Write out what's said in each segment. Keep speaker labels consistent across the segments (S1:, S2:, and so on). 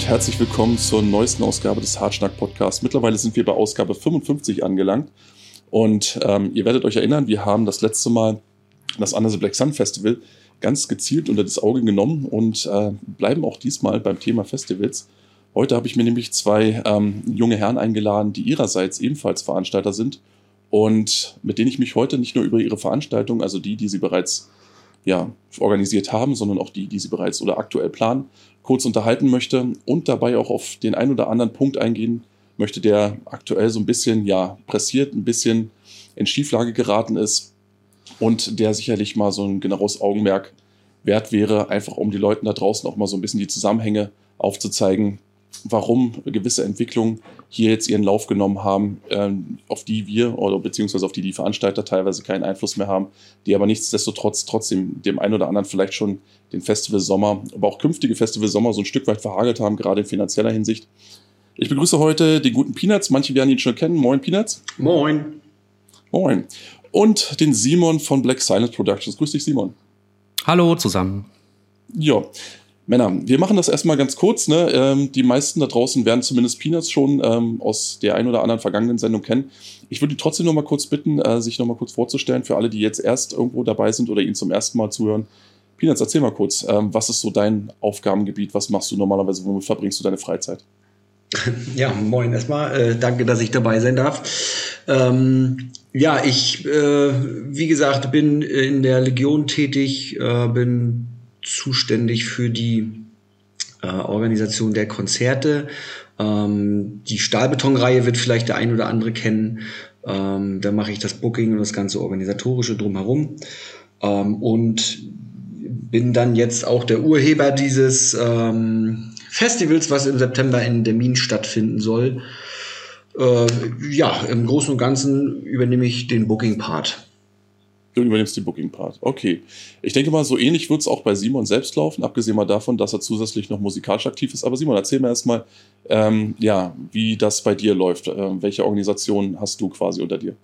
S1: und herzlich willkommen zur neuesten Ausgabe des Hartschnack Podcasts. Mittlerweile sind wir bei Ausgabe 55 angelangt und ähm, ihr werdet euch erinnern, wir haben das letzte Mal das Under the Black Sun Festival ganz gezielt unter das Auge genommen und äh, bleiben auch diesmal beim Thema Festivals. Heute habe ich mir nämlich zwei ähm, junge Herren eingeladen, die ihrerseits ebenfalls Veranstalter sind und mit denen ich mich heute nicht nur über ihre Veranstaltung, also die, die sie bereits ja, organisiert haben, sondern auch die, die sie bereits oder aktuell planen, kurz unterhalten möchte und dabei auch auf den einen oder anderen Punkt eingehen möchte, der aktuell so ein bisschen ja pressiert, ein bisschen in Schieflage geraten ist und der sicherlich mal so ein genaues Augenmerk wert wäre, einfach um die Leuten da draußen auch mal so ein bisschen die Zusammenhänge aufzuzeigen, warum gewisse Entwicklungen hier jetzt ihren Lauf genommen haben, ähm, auf die wir oder beziehungsweise auf die die Veranstalter teilweise keinen Einfluss mehr haben, die aber nichtsdestotrotz trotzdem dem einen oder anderen vielleicht schon den Festival Sommer, aber auch künftige Festival Sommer so ein Stück weit verhagelt haben, gerade in finanzieller Hinsicht. Ich begrüße heute den guten Peanuts, manche werden ihn schon kennen. Moin Peanuts.
S2: Moin.
S1: Moin. Und den Simon von Black Silent Productions. Grüß dich, Simon.
S3: Hallo zusammen.
S1: Ja, Männer, wir machen das erstmal ganz kurz. Ne? Ähm, die meisten da draußen werden zumindest Peanuts schon ähm, aus der ein oder anderen vergangenen Sendung kennen. Ich würde trotzdem noch mal kurz bitten, äh, sich noch mal kurz vorzustellen für alle, die jetzt erst irgendwo dabei sind oder ihn zum ersten Mal zuhören. Peanuts, erzähl mal kurz, ähm, was ist so dein Aufgabengebiet? Was machst du normalerweise? Womit verbringst du deine Freizeit?
S2: Ja, moin erstmal. Äh, danke, dass ich dabei sein darf. Ähm, ja, ich, äh, wie gesagt, bin in der Legion tätig, äh, bin zuständig für die äh, Organisation der Konzerte. Ähm, die Stahlbetonreihe wird vielleicht der ein oder andere kennen. Ähm, da mache ich das Booking und das ganze Organisatorische drumherum. Ähm, und bin dann jetzt auch der Urheber dieses ähm, Festivals, was im September in Dermin stattfinden soll. Äh, ja, im Großen und Ganzen übernehme ich den Booking-Part.
S1: Du übernimmst den Booking-Part. Okay. Ich denke mal, so ähnlich wird es auch bei Simon selbst laufen, abgesehen mal davon, dass er zusätzlich noch musikalisch aktiv ist. Aber Simon, erzähl mir erstmal, ähm, ja, wie das bei dir läuft. Ähm, welche Organisation hast du quasi unter dir?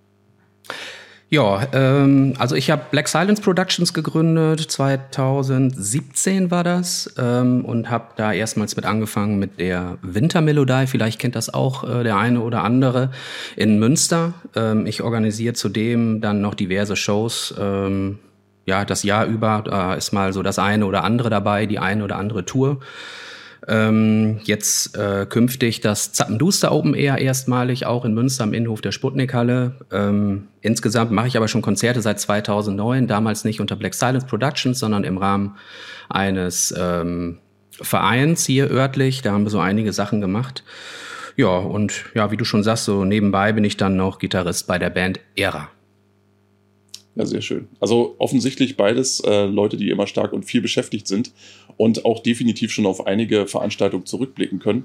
S3: Ja, ähm, also ich habe Black Silence Productions gegründet, 2017 war das, ähm, und habe da erstmals mit angefangen mit der Wintermelodie, vielleicht kennt das auch äh, der eine oder andere, in Münster. Ähm, ich organisiere zudem dann noch diverse Shows, ähm, ja, das Jahr über, da ist mal so das eine oder andere dabei, die eine oder andere Tour. Ähm, jetzt äh, künftig das Zappenduster Open Air erstmalig auch in Münster am Innenhof der Sputnikhalle. Ähm, insgesamt mache ich aber schon Konzerte seit 2009, damals nicht unter Black Silence Productions, sondern im Rahmen eines ähm, Vereins hier örtlich. Da haben wir so einige Sachen gemacht. Ja, und ja, wie du schon sagst, so nebenbei bin ich dann noch Gitarrist bei der Band Era.
S1: Ja, sehr schön. Also offensichtlich beides äh, Leute, die immer stark und viel beschäftigt sind und auch definitiv schon auf einige Veranstaltungen zurückblicken können.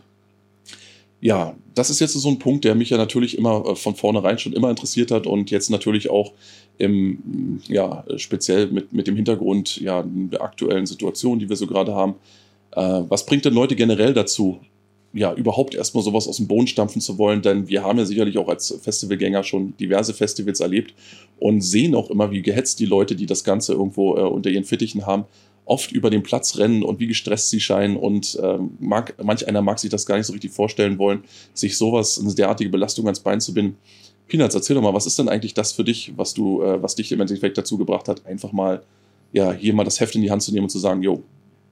S1: Ja, das ist jetzt so ein Punkt, der mich ja natürlich immer äh, von vornherein schon immer interessiert hat und jetzt natürlich auch im, ja, speziell mit, mit dem Hintergrund ja, der aktuellen Situation, die wir so gerade haben. Äh, was bringt denn Leute generell dazu, ja, überhaupt erstmal sowas aus dem Boden stampfen zu wollen, denn wir haben ja sicherlich auch als Festivalgänger schon diverse Festivals erlebt und sehen auch immer, wie gehetzt die Leute, die das Ganze irgendwo äh, unter ihren Fittichen haben, oft über den Platz rennen und wie gestresst sie scheinen und äh, mag, manch einer mag sich das gar nicht so richtig vorstellen wollen, sich sowas, eine derartige Belastung ans Bein zu binden. Peanuts, erzähl doch mal, was ist denn eigentlich das für dich, was du, äh, was dich im Endeffekt dazu gebracht hat, einfach mal, ja, hier mal das Heft in die Hand zu nehmen und zu sagen, jo,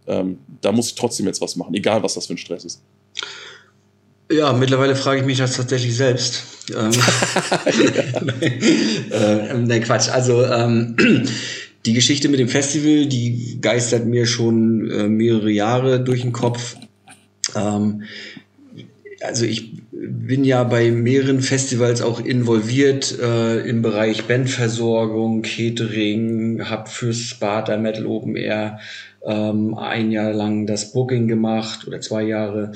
S1: ähm, da muss ich trotzdem jetzt was machen, egal was das für ein Stress ist.
S2: Ja, mittlerweile frage ich mich das tatsächlich selbst. ähm, äh, ne, Quatsch. Also ähm, die Geschichte mit dem Festival, die geistert mir schon äh, mehrere Jahre durch den Kopf. Ähm, also ich bin ja bei mehreren Festivals auch involviert äh, im Bereich Bandversorgung, Catering, habe für Sparta Metal Open Air ähm, ein Jahr lang das Booking gemacht oder zwei Jahre.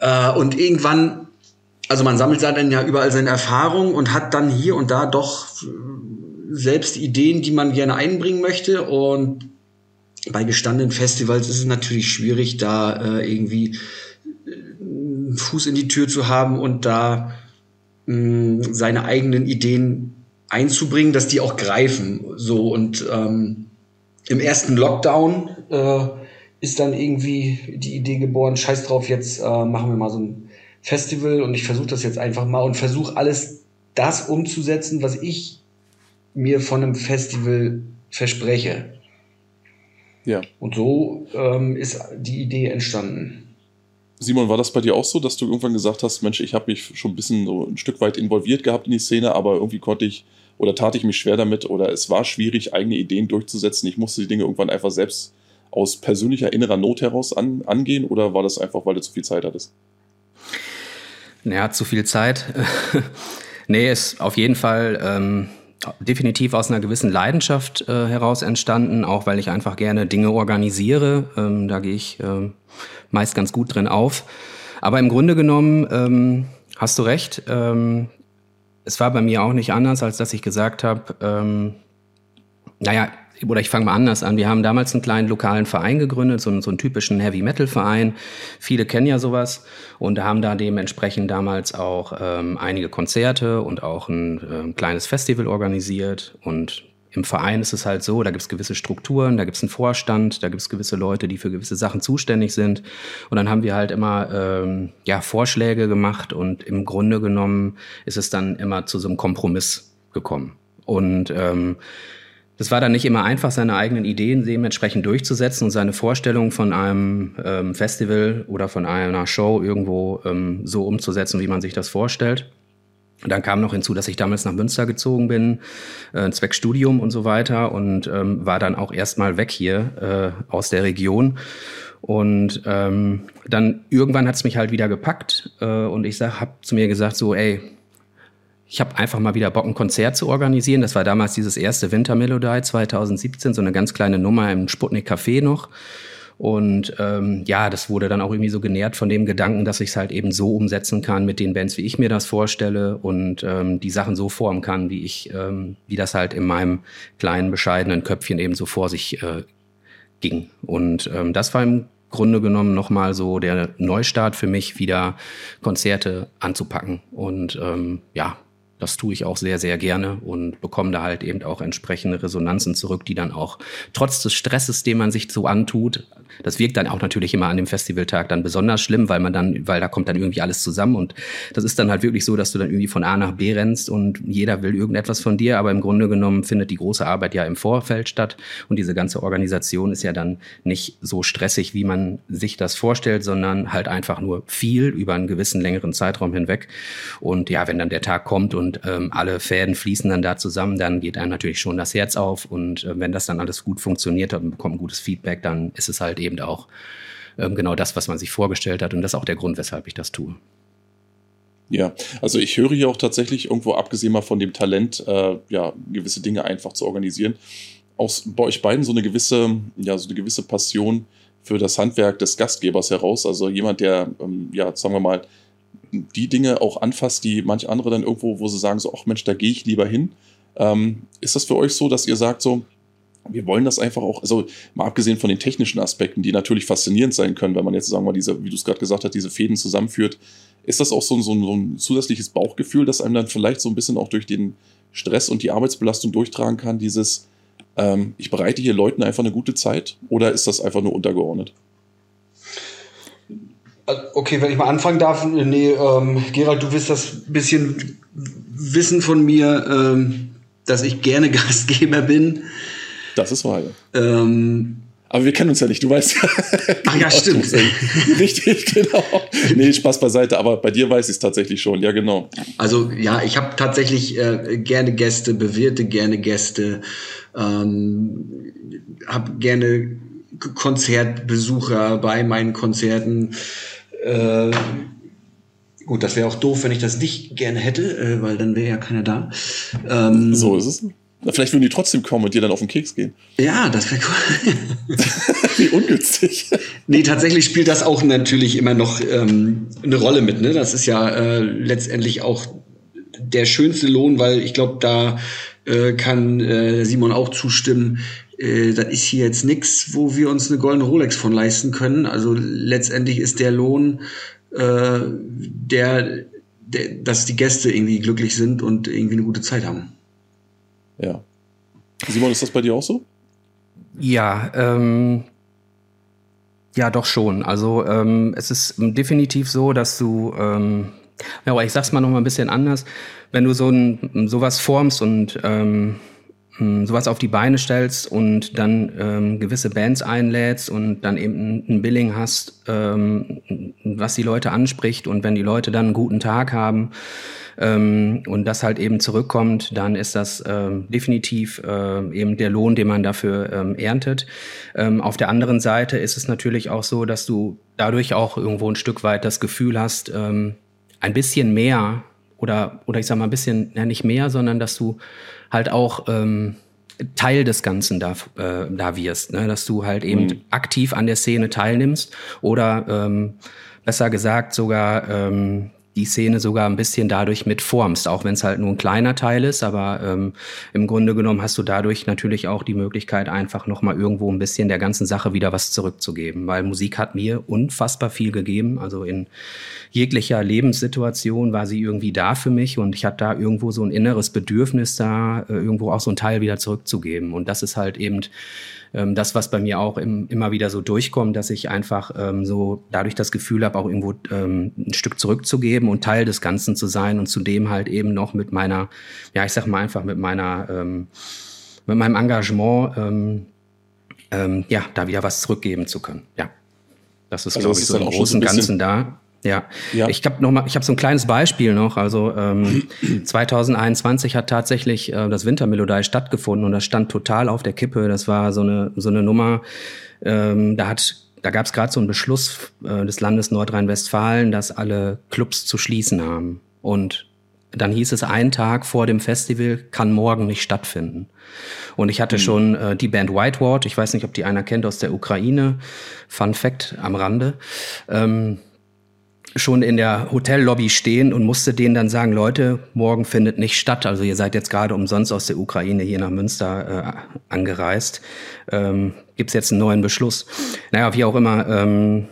S2: Äh, und irgendwann, also man sammelt dann ja überall seine Erfahrungen und hat dann hier und da doch äh, selbst Ideen, die man gerne einbringen möchte. Und bei gestandenen Festivals ist es natürlich schwierig, da äh, irgendwie einen äh, Fuß in die Tür zu haben und da mh, seine eigenen Ideen einzubringen, dass die auch greifen. So und ähm, im ersten Lockdown äh, ist dann irgendwie die Idee geboren, scheiß drauf, jetzt äh, machen wir mal so ein Festival und ich versuche das jetzt einfach mal und versuche alles das umzusetzen, was ich mir von einem Festival verspreche. Ja. Und so ähm, ist die Idee entstanden.
S1: Simon, war das bei dir auch so, dass du irgendwann gesagt hast, Mensch, ich habe mich schon ein bisschen so ein Stück weit involviert gehabt in die Szene, aber irgendwie konnte ich oder tat ich mich schwer damit oder es war schwierig, eigene Ideen durchzusetzen. Ich musste die Dinge irgendwann einfach selbst aus persönlicher innerer Not heraus an, angehen oder war das einfach, weil du zu viel Zeit hattest?
S3: Naja, zu viel Zeit. nee, ist auf jeden Fall ähm, definitiv aus einer gewissen Leidenschaft äh, heraus entstanden, auch weil ich einfach gerne Dinge organisiere. Ähm, da gehe ich äh, meist ganz gut drin auf. Aber im Grunde genommen ähm, hast du recht. Ähm, es war bei mir auch nicht anders, als dass ich gesagt habe, ähm, naja, oder ich fange mal anders an. Wir haben damals einen kleinen lokalen Verein gegründet, so, einen, so einen typischen Heavy Metal Verein. Viele kennen ja sowas und haben da dementsprechend damals auch ähm, einige Konzerte und auch ein äh, kleines Festival organisiert. Und im Verein ist es halt so, da gibt es gewisse Strukturen, da gibt es einen Vorstand, da gibt es gewisse Leute, die für gewisse Sachen zuständig sind. Und dann haben wir halt immer ähm, ja, Vorschläge gemacht und im Grunde genommen ist es dann immer zu so einem Kompromiss gekommen. Und ähm, das war dann nicht immer einfach, seine eigenen Ideen dementsprechend durchzusetzen und seine Vorstellung von einem ähm, Festival oder von einer Show irgendwo ähm, so umzusetzen, wie man sich das vorstellt. Und dann kam noch hinzu, dass ich damals nach Münster gezogen bin, äh, zwecks Studium und so weiter und ähm, war dann auch erstmal weg hier äh, aus der Region. Und ähm, dann irgendwann hat es mich halt wieder gepackt äh, und ich sag, hab zu mir gesagt so, ey, ich habe einfach mal wieder Bock, ein Konzert zu organisieren. Das war damals dieses erste Wintermelodie 2017, so eine ganz kleine Nummer im Sputnik Café noch. Und ähm, ja, das wurde dann auch irgendwie so genährt von dem Gedanken, dass ich es halt eben so umsetzen kann mit den Bands, wie ich mir das vorstelle und ähm, die Sachen so formen kann, wie ich, ähm, wie das halt in meinem kleinen, bescheidenen Köpfchen eben so vor sich äh, ging. Und ähm, das war im Grunde genommen nochmal so der Neustart für mich, wieder Konzerte anzupacken. Und ähm, ja, das tue ich auch sehr, sehr gerne und bekomme da halt eben auch entsprechende Resonanzen zurück, die dann auch trotz des Stresses, den man sich so antut, das wirkt dann auch natürlich immer an dem Festivaltag dann besonders schlimm, weil man dann, weil da kommt dann irgendwie alles zusammen und das ist dann halt wirklich so, dass du dann irgendwie von A nach B rennst und jeder will irgendetwas von dir, aber im Grunde genommen findet die große Arbeit ja im Vorfeld statt und diese ganze Organisation ist ja dann nicht so stressig, wie man sich das vorstellt, sondern halt einfach nur viel über einen gewissen längeren Zeitraum hinweg und ja, wenn dann der Tag kommt und und ähm, alle Fäden fließen dann da zusammen, dann geht einem natürlich schon das Herz auf und äh, wenn das dann alles gut funktioniert hat und bekommt ein gutes Feedback, dann ist es halt eben auch ähm, genau das, was man sich vorgestellt hat und das ist auch der Grund, weshalb ich das tue.
S1: Ja, also ich höre hier auch tatsächlich irgendwo, abgesehen mal von dem Talent, äh, ja, gewisse Dinge einfach zu organisieren, aus bei euch beiden so eine gewisse, ja, so eine gewisse Passion für das Handwerk des Gastgebers heraus. Also jemand, der, ähm, ja, sagen wir mal, die Dinge auch anfasst, die manche andere dann irgendwo, wo sie sagen, so, ach Mensch, da gehe ich lieber hin. Ähm, ist das für euch so, dass ihr sagt, so, wir wollen das einfach auch, also mal abgesehen von den technischen Aspekten, die natürlich faszinierend sein können, wenn man jetzt, sagen wir mal, diese, wie du es gerade gesagt hast, diese Fäden zusammenführt, ist das auch so, so, so ein zusätzliches Bauchgefühl, das einem dann vielleicht so ein bisschen auch durch den Stress und die Arbeitsbelastung durchtragen kann, dieses, ähm, ich bereite hier Leuten einfach eine gute Zeit oder ist das einfach nur untergeordnet?
S2: Okay, wenn ich mal anfangen darf, nee, ähm, Gerald, du wirst das bisschen wissen von mir, ähm, dass ich gerne Gastgeber bin.
S1: Das ist wahr, ja. Ähm, aber wir kennen uns ja nicht, du weißt ja.
S2: Ach ja, stimmt.
S1: Richtig, genau. Nee, Spaß beiseite, aber bei dir weiß ich es tatsächlich schon, ja, genau.
S2: Also ja, ich habe tatsächlich äh, gerne Gäste, bewirte gerne Gäste, ähm, habe gerne Konzertbesucher bei meinen Konzerten. Äh, gut, das wäre auch doof, wenn ich das nicht gerne hätte, äh, weil dann wäre ja keiner da.
S1: Ähm, so ist es. Vielleicht würden die trotzdem kommen und dir dann auf den Keks gehen.
S2: Ja, das wäre cool.
S1: Wie ungünstig.
S2: Nee, tatsächlich spielt das auch natürlich immer noch ähm, eine Rolle mit. Ne? Das ist ja äh, letztendlich auch der schönste Lohn, weil ich glaube, da äh, kann äh, Simon auch zustimmen. Äh, das ist hier jetzt nichts, wo wir uns eine goldene Rolex von leisten können. Also letztendlich ist der Lohn, äh, der, der, dass die Gäste irgendwie glücklich sind und irgendwie eine gute Zeit haben.
S1: Ja. Simon, ist das bei dir auch so?
S3: Ja, ähm, ja, doch schon. Also ähm, es ist definitiv so, dass du, ähm, ja, aber ich sag's mal noch mal ein bisschen anders, wenn du so ein sowas formst und ähm, hm, sowas auf die Beine stellst und dann ähm, gewisse Bands einlädst und dann eben ein Billing hast, ähm, was die Leute anspricht und wenn die Leute dann einen guten Tag haben ähm, und das halt eben zurückkommt, dann ist das ähm, definitiv äh, eben der Lohn, den man dafür ähm, erntet. Ähm, auf der anderen Seite ist es natürlich auch so, dass du dadurch auch irgendwo ein Stück weit das Gefühl hast, ähm, ein bisschen mehr oder, oder ich sag mal ein bisschen, ja nicht mehr, sondern dass du halt auch ähm, Teil des Ganzen da, äh, da wirst, ne? dass du halt eben mhm. aktiv an der Szene teilnimmst oder ähm, besser gesagt sogar ähm, die Szene sogar ein bisschen dadurch mitformst, auch wenn es halt nur ein kleiner Teil ist, aber ähm, im Grunde genommen hast du dadurch natürlich auch die Möglichkeit, einfach nochmal irgendwo ein bisschen der ganzen Sache wieder was zurückzugeben, weil Musik hat mir unfassbar viel gegeben, also in jeglicher Lebenssituation war sie irgendwie da für mich und ich hatte da irgendwo so ein inneres Bedürfnis da, äh, irgendwo auch so ein Teil wieder zurückzugeben. Und das ist halt eben ähm, das, was bei mir auch im, immer wieder so durchkommt, dass ich einfach ähm, so dadurch das Gefühl habe, auch irgendwo ähm, ein Stück zurückzugeben und Teil des Ganzen zu sein und zudem halt eben noch mit meiner, ja, ich sag mal einfach mit meiner, ähm, mit meinem Engagement, ähm, ähm, ja, da wieder was zurückgeben zu können. Ja. Das ist, also glaube ich, so im Großen und Ganzen da. Ja, ja. ich habe noch mal, ich habe so ein kleines Beispiel noch. Also ähm, 2021 hat tatsächlich äh, das Wintermelodie stattgefunden und das stand total auf der Kippe. Das war so eine so eine Nummer. Ähm, da hat da gab es gerade so einen Beschluss äh, des Landes Nordrhein-Westfalen, dass alle Clubs zu schließen haben. Und dann hieß es, ein Tag vor dem Festival kann morgen nicht stattfinden. Und ich hatte mhm. schon äh, die Band Whiteward, ich weiß nicht, ob die einer kennt aus der Ukraine. Fun Fact am Rande. Ähm, schon in der Hotellobby stehen und musste denen dann sagen, Leute, morgen findet nicht statt. Also ihr seid jetzt gerade umsonst aus der Ukraine hier nach Münster äh, angereist. Ähm, Gibt jetzt einen neuen Beschluss? Naja, wie auch immer. Ähm,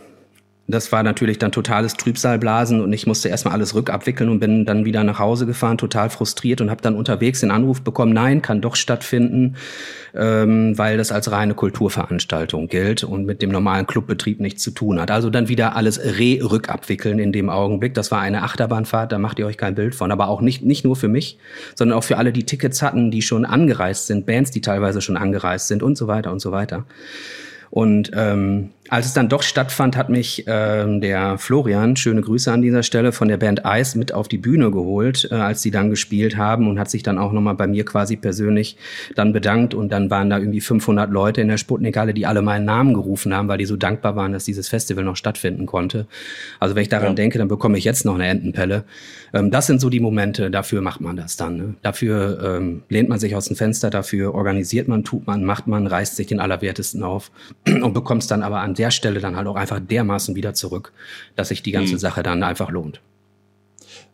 S3: das war natürlich dann totales Trübsalblasen und ich musste erstmal alles rückabwickeln und bin dann wieder nach Hause gefahren, total frustriert und habe dann unterwegs den Anruf bekommen, nein, kann doch stattfinden, ähm, weil das als reine Kulturveranstaltung gilt und mit dem normalen Clubbetrieb nichts zu tun hat. Also dann wieder alles re-rückabwickeln in dem Augenblick. Das war eine Achterbahnfahrt, da macht ihr euch kein Bild von, aber auch nicht, nicht nur für mich, sondern auch für alle, die Tickets hatten, die schon angereist sind, Bands, die teilweise schon angereist sind und so weiter und so weiter. Und ähm, als es dann doch stattfand, hat mich ähm, der Florian, schöne Grüße an dieser Stelle, von der Band Ice mit auf die Bühne geholt, äh, als sie dann gespielt haben und hat sich dann auch nochmal bei mir quasi persönlich dann bedankt. Und dann waren da irgendwie 500 Leute in der Sputnikhalle, die alle meinen Namen gerufen haben, weil die so dankbar waren, dass dieses Festival noch stattfinden konnte. Also wenn ich daran ja. denke, dann bekomme ich jetzt noch eine Entenpelle. Ähm, das sind so die Momente, dafür macht man das dann. Ne? Dafür ähm, lehnt man sich aus dem Fenster, dafür organisiert man, tut man, macht man, reißt sich den Allerwertesten auf und bekommt es dann aber an der Stelle dann halt auch einfach dermaßen wieder zurück, dass sich die ganze hm. Sache dann einfach lohnt.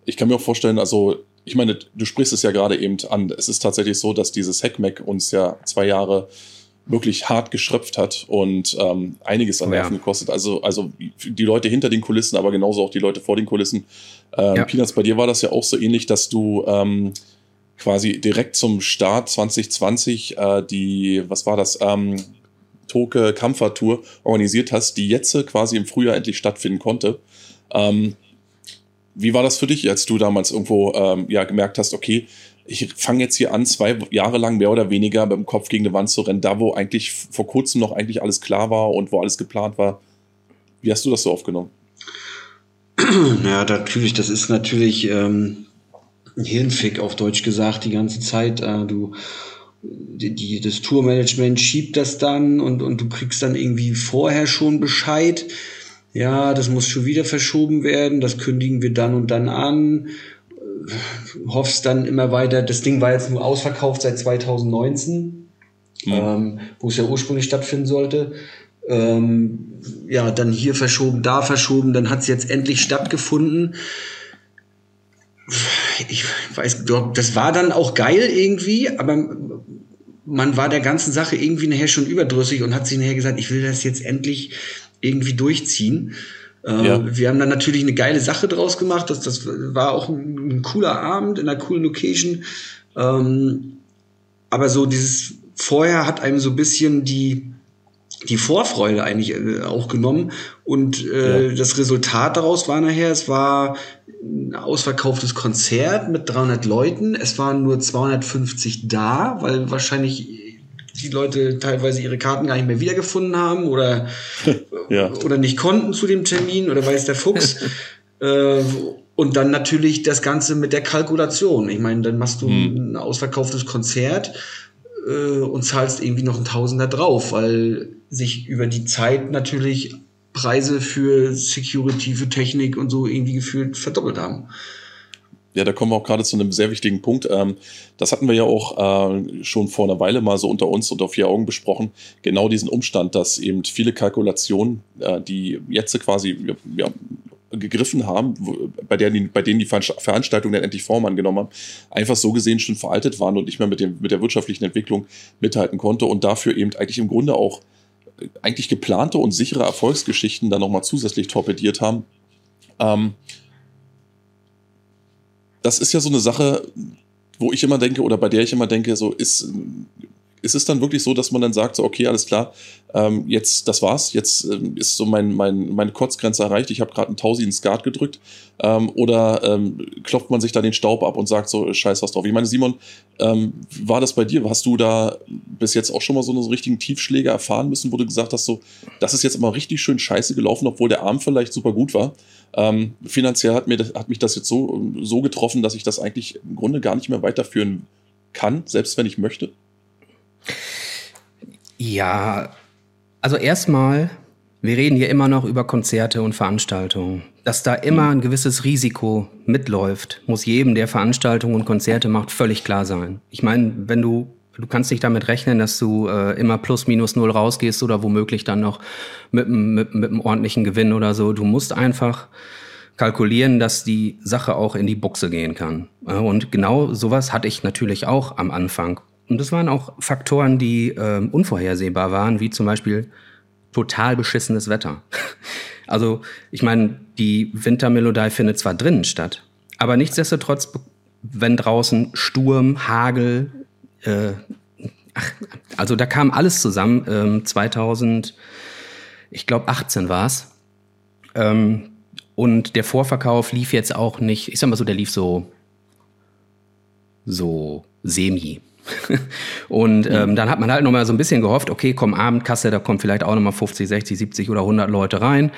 S1: Ich kann mir auch vorstellen, also ich meine, du sprichst es ja gerade eben an. Es ist tatsächlich so, dass dieses Hackmack uns ja zwei Jahre wirklich hart geschröpft hat und ähm, einiges an oh Nerven ja. gekostet. Also, also die Leute hinter den Kulissen, aber genauso auch die Leute vor den Kulissen. Ähm, ja. Peanuts, bei dir war das ja auch so ähnlich, dass du ähm, quasi direkt zum Start 2020 äh, die, was war das, ähm, Toke Kampfer-Tour organisiert hast, die jetzt quasi im Frühjahr endlich stattfinden konnte. Ähm, wie war das für dich, als du damals irgendwo ähm, ja, gemerkt hast, okay, ich fange jetzt hier an, zwei Jahre lang mehr oder weniger mit dem Kopf gegen die Wand zu rennen, da wo eigentlich vor kurzem noch eigentlich alles klar war und wo alles geplant war. Wie hast du das so aufgenommen?
S2: Ja, natürlich, das ist natürlich ähm, ein Hirnfick auf Deutsch gesagt die ganze Zeit. Äh, du die, die, das Tourmanagement schiebt das dann und, und du kriegst dann irgendwie vorher schon Bescheid. Ja, das muss schon wieder verschoben werden, das kündigen wir dann und dann an. Hoffst dann immer weiter, das Ding war jetzt nur ausverkauft seit 2019, mhm. ähm, wo es ja ursprünglich stattfinden sollte. Ähm, ja, dann hier verschoben, da verschoben, dann hat es jetzt endlich stattgefunden ich weiß, das war dann auch geil irgendwie, aber man war der ganzen Sache irgendwie nachher schon überdrüssig und hat sich nachher gesagt, ich will das jetzt endlich irgendwie durchziehen. Äh, ja. Wir haben dann natürlich eine geile Sache draus gemacht. Das, das war auch ein, ein cooler Abend in einer coolen Location. Ähm, aber so dieses vorher hat einem so ein bisschen die, die Vorfreude eigentlich äh, auch genommen. Und äh, ja. das Resultat daraus war nachher, es war ein ausverkauftes Konzert mit 300 Leuten. Es waren nur 250 da, weil wahrscheinlich die Leute teilweise ihre Karten gar nicht mehr wiedergefunden haben oder, ja. oder nicht konnten zu dem Termin oder weiß der Fuchs. äh, und dann natürlich das Ganze mit der Kalkulation. Ich meine, dann machst du hm. ein ausverkauftes Konzert äh, und zahlst irgendwie noch ein Tausender drauf, weil sich über die Zeit natürlich Preise für Security, für Technik und so irgendwie gefühlt verdoppelt haben.
S1: Ja, da kommen wir auch gerade zu einem sehr wichtigen Punkt. Ähm, das hatten wir ja auch äh, schon vor einer Weile mal so unter uns und auf vier Augen besprochen. Genau diesen Umstand, dass eben viele Kalkulationen, äh, die jetzt quasi ja, gegriffen haben, bei, der bei denen die Veranstaltung dann endlich Form angenommen haben, einfach so gesehen schon veraltet waren und nicht mehr mit, dem, mit der wirtschaftlichen Entwicklung mithalten konnte und dafür eben eigentlich im Grunde auch eigentlich geplante und sichere Erfolgsgeschichten dann nochmal zusätzlich torpediert haben. Ähm, das ist ja so eine Sache, wo ich immer denke oder bei der ich immer denke, so ist ist es dann wirklich so, dass man dann sagt, so, okay, alles klar, ähm, jetzt, das war's, jetzt ähm, ist so mein, mein, meine Kurzgrenze erreicht, ich habe gerade einen Tausi ins Skat gedrückt, ähm, oder ähm, klopft man sich da den Staub ab und sagt so, scheiß was drauf. Ich meine, Simon, ähm, war das bei dir? Hast du da bis jetzt auch schon mal so einen richtigen Tiefschläger erfahren müssen, wo du gesagt hast, so, das ist jetzt immer richtig schön scheiße gelaufen, obwohl der Arm vielleicht super gut war. Ähm, finanziell hat, mir das, hat mich das jetzt so, so getroffen, dass ich das eigentlich im Grunde gar nicht mehr weiterführen kann, selbst wenn ich möchte.
S3: Ja, also erstmal, wir reden hier immer noch über Konzerte und Veranstaltungen. Dass da immer ein gewisses Risiko mitläuft, muss jedem, der Veranstaltungen und Konzerte macht, völlig klar sein. Ich meine, wenn du du kannst nicht damit rechnen, dass du äh, immer plus minus null rausgehst oder womöglich dann noch mit, mit, mit einem ordentlichen Gewinn oder so. Du musst einfach kalkulieren, dass die Sache auch in die Buchse gehen kann. Und genau sowas hatte ich natürlich auch am Anfang. Und das waren auch Faktoren, die äh, unvorhersehbar waren, wie zum Beispiel total beschissenes Wetter. Also ich meine, die Wintermelodie findet zwar drinnen statt, aber nichtsdestotrotz, wenn draußen Sturm, Hagel, äh, ach, also da kam alles zusammen. Ähm, 2000, ich glaube 18 war es. Ähm, und der Vorverkauf lief jetzt auch nicht, ich sag mal so, der lief so, so semi. und ähm, dann hat man halt noch mal so ein bisschen gehofft, okay, komm Abendkasse, da kommen vielleicht auch noch mal 50, 60, 70 oder 100 Leute rein.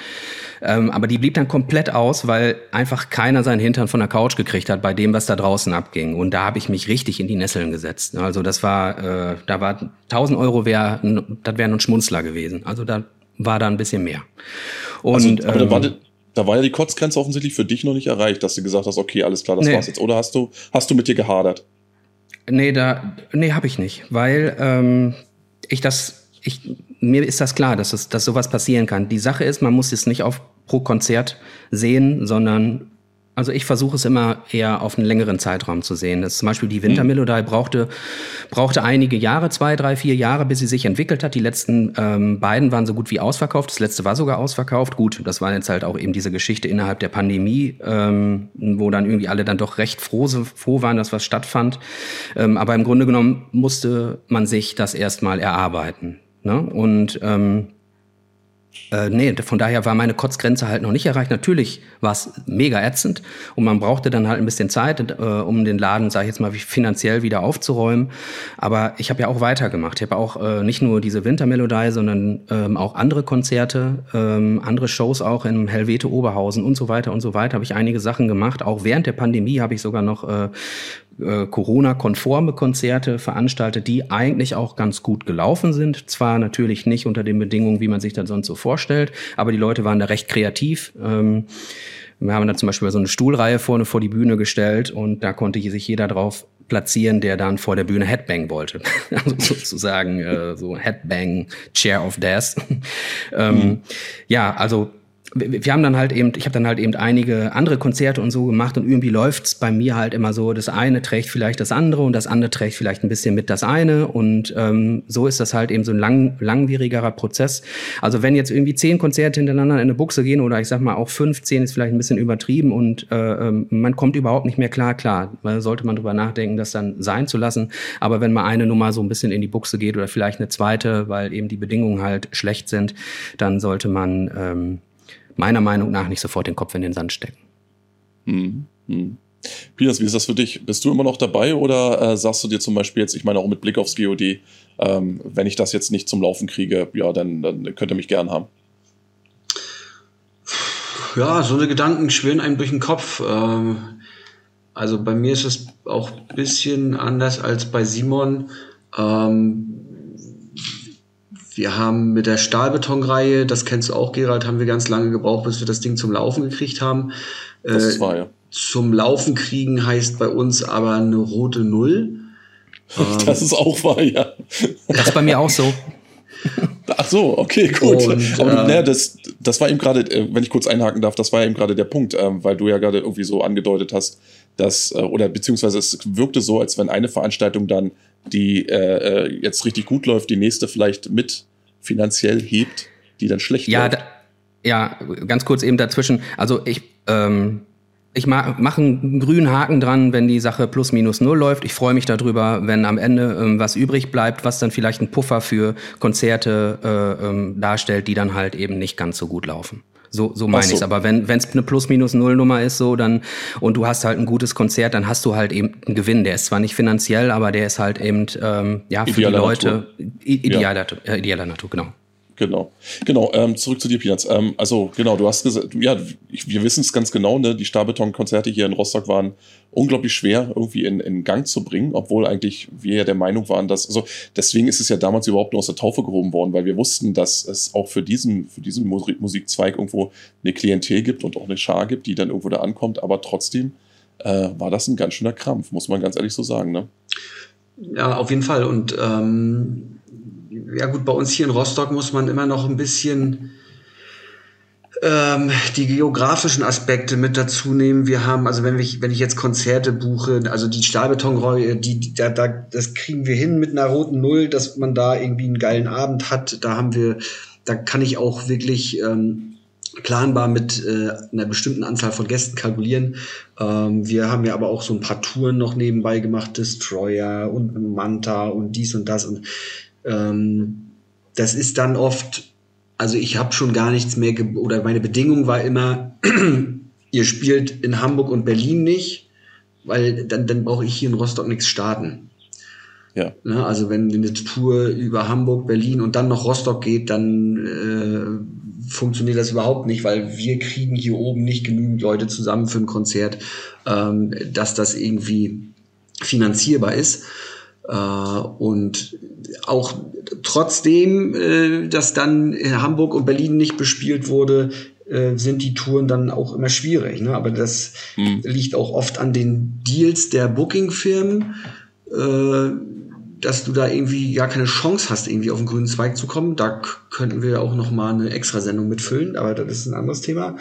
S3: Ähm, aber die blieb dann komplett aus, weil einfach keiner seinen Hintern von der Couch gekriegt hat bei dem, was da draußen abging. Und da habe ich mich richtig in die Nesseln gesetzt. Also das war, äh, da war 1000 Euro wär, das wäre ein Schmunzler gewesen. Also da war da ein bisschen mehr.
S1: Und, also, aber da, war, ähm, da war ja die Kotzgrenze offensichtlich für dich noch nicht erreicht, dass du gesagt hast, okay, alles klar, das nee. war's jetzt. Oder hast du, hast du mit dir gehadert?
S3: Nee, da, nee, habe ich nicht, weil ähm, ich das, ich, mir ist das klar, dass, es, dass sowas passieren kann. Die Sache ist, man muss es nicht auf pro Konzert sehen, sondern also ich versuche es immer eher auf einen längeren Zeitraum zu sehen. Das zum Beispiel die Wintermelodie brauchte, brauchte einige Jahre, zwei, drei, vier Jahre, bis sie sich entwickelt hat. Die letzten ähm, beiden waren so gut wie ausverkauft. Das letzte war sogar ausverkauft. Gut, das war jetzt halt auch eben diese Geschichte innerhalb der Pandemie, ähm, wo dann irgendwie alle dann doch recht froh, froh waren, dass was stattfand. Ähm, aber im Grunde genommen musste man sich das erstmal erarbeiten. Ne? Und ähm, äh, nee, von daher war meine Kotzgrenze halt noch nicht erreicht. Natürlich war es mega ätzend und man brauchte dann halt ein bisschen Zeit, äh, um den Laden, sage ich jetzt mal, finanziell wieder aufzuräumen. Aber ich habe ja auch weitergemacht. Ich habe auch äh, nicht nur diese Wintermelodie, sondern ähm, auch andere Konzerte, ähm, andere Shows auch in Helvete Oberhausen und so weiter und so weiter. Habe ich einige Sachen gemacht. Auch während der Pandemie habe ich sogar noch äh, äh, Corona-konforme Konzerte veranstaltet, die eigentlich auch ganz gut gelaufen sind. Zwar natürlich nicht unter den Bedingungen, wie man sich das sonst so vorstellt, aber die Leute waren da recht kreativ. Ähm, wir haben da zum Beispiel so eine Stuhlreihe vorne vor die Bühne gestellt und da konnte sich jeder drauf platzieren, der dann vor der Bühne Headbang wollte. also sozusagen äh, so Headbang, Chair of Death. ähm, mhm. Ja, also wir haben dann halt eben, ich habe dann halt eben einige andere Konzerte und so gemacht und irgendwie läuft's bei mir halt immer so, das eine trägt vielleicht das andere und das andere trägt vielleicht ein bisschen mit das eine und ähm, so ist das halt eben so ein lang, langwierigerer Prozess. Also wenn jetzt irgendwie zehn Konzerte hintereinander in eine Buchse gehen oder ich sag mal auch 15 ist vielleicht ein bisschen übertrieben und äh, ähm, man kommt überhaupt nicht mehr klar, klar, weil sollte man drüber nachdenken, das dann sein zu lassen. Aber wenn mal eine Nummer so ein bisschen in die Buchse geht oder vielleicht eine zweite, weil eben die Bedingungen halt schlecht sind, dann sollte man ähm, meiner Meinung nach nicht sofort den Kopf in den Sand stecken.
S1: Hm, hm. Piers, wie ist das für dich? Bist du immer noch dabei oder äh, sagst du dir zum Beispiel jetzt, ich meine auch mit Blick aufs GOD, ähm, wenn ich das jetzt nicht zum Laufen kriege, ja, dann, dann könnt ihr mich gern haben?
S2: Ja, so eine Gedanken schwirren einem durch den Kopf. Ähm, also bei mir ist es auch ein bisschen anders als bei Simon. Ähm, wir haben mit der Stahlbetonreihe, das kennst du auch, Gerald, haben wir ganz lange gebraucht, bis wir das Ding zum Laufen gekriegt haben.
S1: Das ist wahr, ja.
S2: Zum Laufen kriegen heißt bei uns aber eine rote Null.
S1: Das ist auch wahr, ja.
S3: Das ist bei mir auch so.
S1: Ach so, okay, gut. Und, Aber, äh, ne, das, das war eben gerade, äh, wenn ich kurz einhaken darf, das war eben gerade der Punkt, ähm, weil du ja gerade irgendwie so angedeutet hast, dass, äh, oder beziehungsweise es wirkte so, als wenn eine Veranstaltung dann, die äh, äh jetzt richtig gut läuft, die nächste vielleicht mit finanziell hebt, die dann schlecht
S3: ja, läuft. Da, ja, ganz kurz eben dazwischen. Also ich, ähm, ich mache einen grünen Haken dran, wenn die Sache plus minus null läuft. Ich freue mich darüber, wenn am Ende ähm, was übrig bleibt, was dann vielleicht einen Puffer für Konzerte äh, ähm, darstellt, die dann halt eben nicht ganz so gut laufen. So, so meine so. ich Aber wenn es eine Plus-Minus-Null-Nummer ist, so, dann, und du hast halt ein gutes Konzert, dann hast du halt eben einen Gewinn. Der ist zwar nicht finanziell, aber der ist halt eben, ähm, ja, für idealer die Leute idealer, ja. idealer Natur, genau.
S1: Genau, genau. Ähm, zurück zu dir, Peanuts. Ähm, also genau, du hast gesagt, ja, wir wissen es ganz genau. Ne? Die Stahlbeton-Konzerte hier in Rostock waren unglaublich schwer irgendwie in, in Gang zu bringen, obwohl eigentlich wir ja der Meinung waren, dass also deswegen ist es ja damals überhaupt nur aus der Taufe gehoben worden, weil wir wussten, dass es auch für diesen für diesen Musikzweig irgendwo eine Klientel gibt und auch eine Schar gibt, die dann irgendwo da ankommt. Aber trotzdem äh, war das ein ganz schöner Krampf, muss man ganz ehrlich so sagen. Ne?
S2: Ja, auf jeden Fall. Und ähm ja gut, bei uns hier in Rostock muss man immer noch ein bisschen ähm, die geografischen Aspekte mit dazu nehmen. Wir haben, also wenn ich, wenn ich jetzt Konzerte buche, also die Stahlbetonreue, die, die da, da, das kriegen wir hin mit einer roten Null, dass man da irgendwie einen geilen Abend hat. Da haben wir, da kann ich auch wirklich ähm, planbar mit äh, einer bestimmten Anzahl von Gästen kalkulieren. Ähm, wir haben ja aber auch so ein paar Touren noch nebenbei gemacht, Destroyer und Manta und dies und das. Und ähm, das ist dann oft, also ich habe schon gar nichts mehr, oder meine Bedingung war immer, ihr spielt in Hamburg und Berlin nicht, weil dann, dann brauche ich hier in Rostock nichts starten. Ja. Ne, also wenn eine Tour über Hamburg, Berlin und dann noch Rostock geht, dann äh, funktioniert das überhaupt nicht, weil wir kriegen hier oben nicht genügend Leute zusammen für ein Konzert, ähm, dass das irgendwie finanzierbar ist. Äh, und auch trotzdem, äh, dass dann Hamburg und Berlin nicht bespielt wurde, äh, sind die Touren dann auch immer schwierig. Ne? Aber das hm. liegt auch oft an den Deals der Booking-Firmen. Dass du da irgendwie gar keine Chance hast, irgendwie auf den grünen Zweig zu kommen. Da könnten wir auch noch mal eine Extrasendung mitfüllen, aber das ist ein anderes Thema.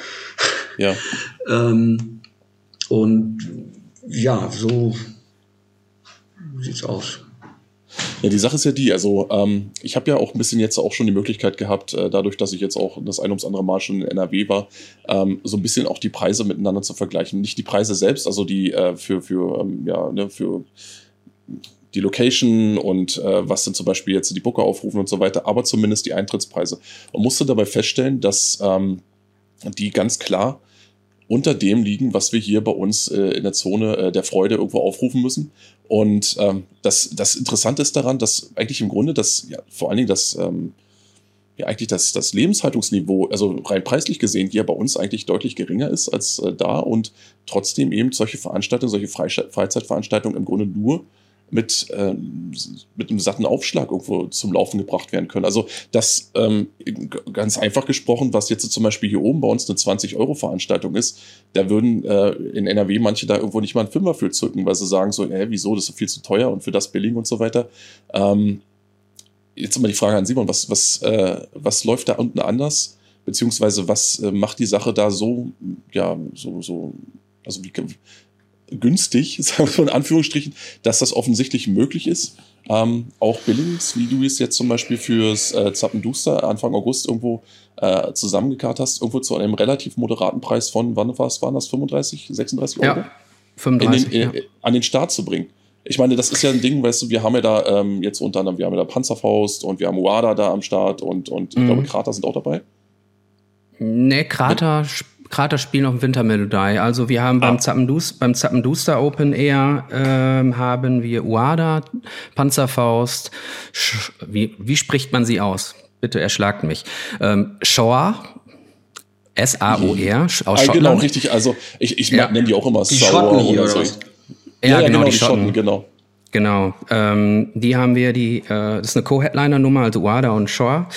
S1: Ja.
S2: ähm, und ja, so sieht's aus.
S1: Ja, die Sache ist ja die, also ähm, ich habe ja auch ein bisschen jetzt auch schon die Möglichkeit gehabt, äh, dadurch, dass ich jetzt auch das ein ums andere Mal schon in NRW war, ähm, so ein bisschen auch die Preise miteinander zu vergleichen. Nicht die Preise selbst, also die äh, für, für, ähm, ja, ne, für die Location und äh, was sind zum Beispiel jetzt die Booker aufrufen und so weiter, aber zumindest die Eintrittspreise. Und musste dabei feststellen, dass ähm, die ganz klar unter dem liegen, was wir hier bei uns äh, in der Zone äh, der Freude irgendwo aufrufen müssen. Und ähm, das, das Interessante ist daran, dass eigentlich im Grunde das, ja, vor allen Dingen das, ähm, ja, eigentlich das, das Lebenshaltungsniveau, also rein preislich gesehen, hier bei uns eigentlich deutlich geringer ist als äh, da und trotzdem eben solche Veranstaltungen, solche Freizeitveranstaltungen im Grunde nur mit, ähm, mit einem satten Aufschlag irgendwo zum Laufen gebracht werden können. Also das ähm, ganz einfach gesprochen, was jetzt zum Beispiel hier oben bei uns eine 20-Euro-Veranstaltung ist, da würden äh, in NRW manche da irgendwo nicht mal einen Fünfer für zücken, weil sie sagen so, hä, wieso, das ist viel zu teuer und für das billig und so weiter. Ähm, jetzt immer die Frage an Simon, was, was, äh, was läuft da unten anders? Beziehungsweise was äh, macht die Sache da so, ja, so, so, also wie, günstig, sagen wir mal in Anführungsstrichen, dass das offensichtlich möglich ist. Ähm, auch Billings, wie du es jetzt zum Beispiel fürs äh, Zappenduster Anfang August irgendwo äh, zusammengekarrt hast, irgendwo zu einem relativ moderaten Preis von, wann war es, waren das 35, 36 Euro?
S3: Ja, 35.
S1: Den, äh, ja. An den Start zu bringen. Ich meine, das ist ja ein Ding, weißt du, wir haben ja da ähm, jetzt unter anderem, wir haben ja da Panzerfaust und wir haben Uada da am Start und, und mhm. ich glaube, Krater sind auch dabei.
S3: Nee, Krater Krater spielen auf Wintermelodie. Also wir haben ah. beim, Zappendus, beim Zappenduster Open Air ähm, haben wir Uada, Panzerfaust, Sch wie, wie spricht man sie aus? Bitte erschlagt mich. Ähm, Shoah, S-A-O-R, aus
S1: ah, Schottland. Genau, richtig. Also ich, ich ja. nenne die auch immer
S2: die Sauer oder so.
S3: Ja, ja, genau, genau, die, die Schotten, Schotten genau. Genau, ähm, die haben wir, die, äh, das ist eine Co-Headliner-Nummer, also Uada und Shoah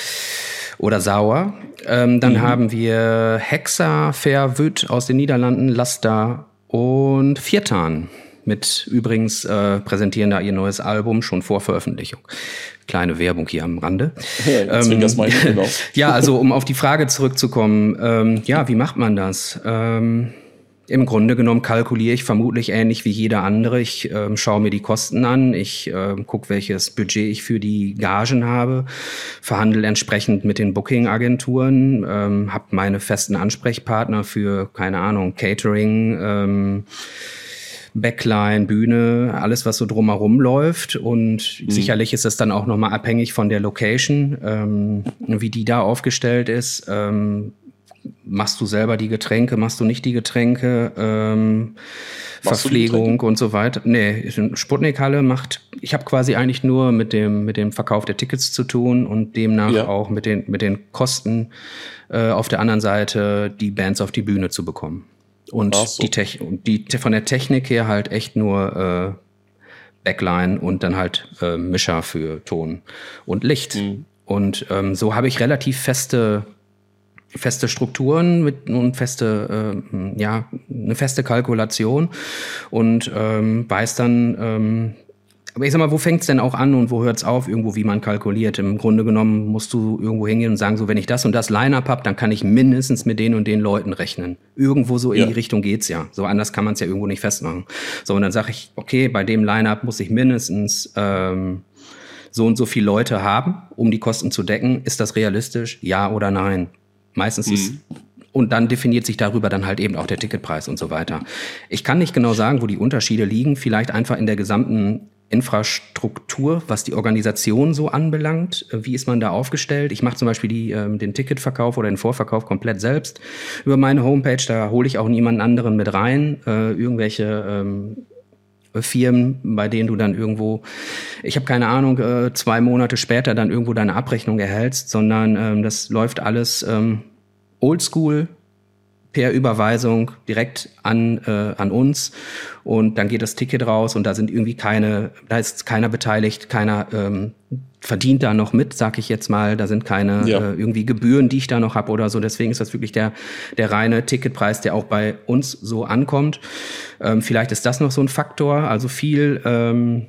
S3: oder Sauer. Ähm, dann mhm. haben wir Hexa, Verwüt aus den Niederlanden, Lasta und Viertan. Mit übrigens äh, präsentieren da ihr neues Album schon vor Veröffentlichung. Kleine Werbung hier am Rande.
S1: Ja, ähm, das genau.
S3: ja, also um auf die Frage zurückzukommen, ähm, ja, wie macht man das? Ähm, im Grunde genommen kalkuliere ich vermutlich ähnlich wie jeder andere. Ich äh, schaue mir die Kosten an, ich äh, gucke, welches Budget ich für die Gagen habe, verhandle entsprechend mit den Booking-Agenturen, ähm, habe meine festen Ansprechpartner für, keine Ahnung, Catering, ähm, Backline, Bühne, alles, was so drumherum läuft. Und mhm. sicherlich ist es dann auch nochmal abhängig von der Location, ähm, wie die da aufgestellt ist. Ähm, machst du selber die Getränke, machst du nicht die Getränke, ähm, Verpflegung und so weiter. Nee, Sputnik-Halle macht, ich habe quasi eigentlich nur mit dem, mit dem Verkauf der Tickets zu tun und demnach ja. auch mit den, mit den Kosten äh, auf der anderen Seite die Bands auf die Bühne zu bekommen. Und so. die, Tech und die von der Technik her halt echt nur äh, Backline und dann halt äh, Mischer für Ton und Licht. Mhm. Und ähm, so habe ich relativ feste feste Strukturen mit nun feste, äh, ja, eine feste Kalkulation und ähm, weiß dann, ähm, aber ich sag mal, wo fängt's denn auch an und wo hört's auf, irgendwo, wie man kalkuliert? Im Grunde genommen musst du irgendwo hingehen und sagen, so, wenn ich das und das Line-Up hab, dann kann ich mindestens mit den und den Leuten rechnen. Irgendwo so in ja. die Richtung geht's ja. So anders kann man es ja irgendwo nicht festmachen. So, und dann sage ich, okay, bei dem Line-Up muss ich mindestens ähm, so und so viele Leute haben, um die Kosten zu decken. Ist das realistisch? Ja oder nein? Meistens mhm. ist und dann definiert sich darüber dann halt eben auch der Ticketpreis und so weiter. Ich kann nicht genau sagen, wo die Unterschiede liegen. Vielleicht einfach in der gesamten Infrastruktur, was die Organisation so anbelangt. Wie ist man da aufgestellt? Ich mache zum Beispiel die, ähm, den Ticketverkauf oder den Vorverkauf komplett selbst über meine Homepage. Da hole ich auch niemanden anderen mit rein. Äh, irgendwelche ähm, Firmen, bei denen du dann irgendwo, ich habe keine Ahnung, äh, zwei Monate später dann irgendwo deine Abrechnung erhältst, sondern ähm, das läuft alles ähm, oldschool per Überweisung direkt an, äh, an uns und dann geht das Ticket raus und da sind irgendwie keine, da ist keiner beteiligt, keiner ähm, verdient da noch mit, sag ich jetzt mal. Da sind keine ja. äh, irgendwie Gebühren, die ich da noch habe oder so. Deswegen ist das wirklich der, der reine Ticketpreis, der auch bei uns so ankommt. Ähm, vielleicht ist das noch so ein Faktor. Also viel ähm,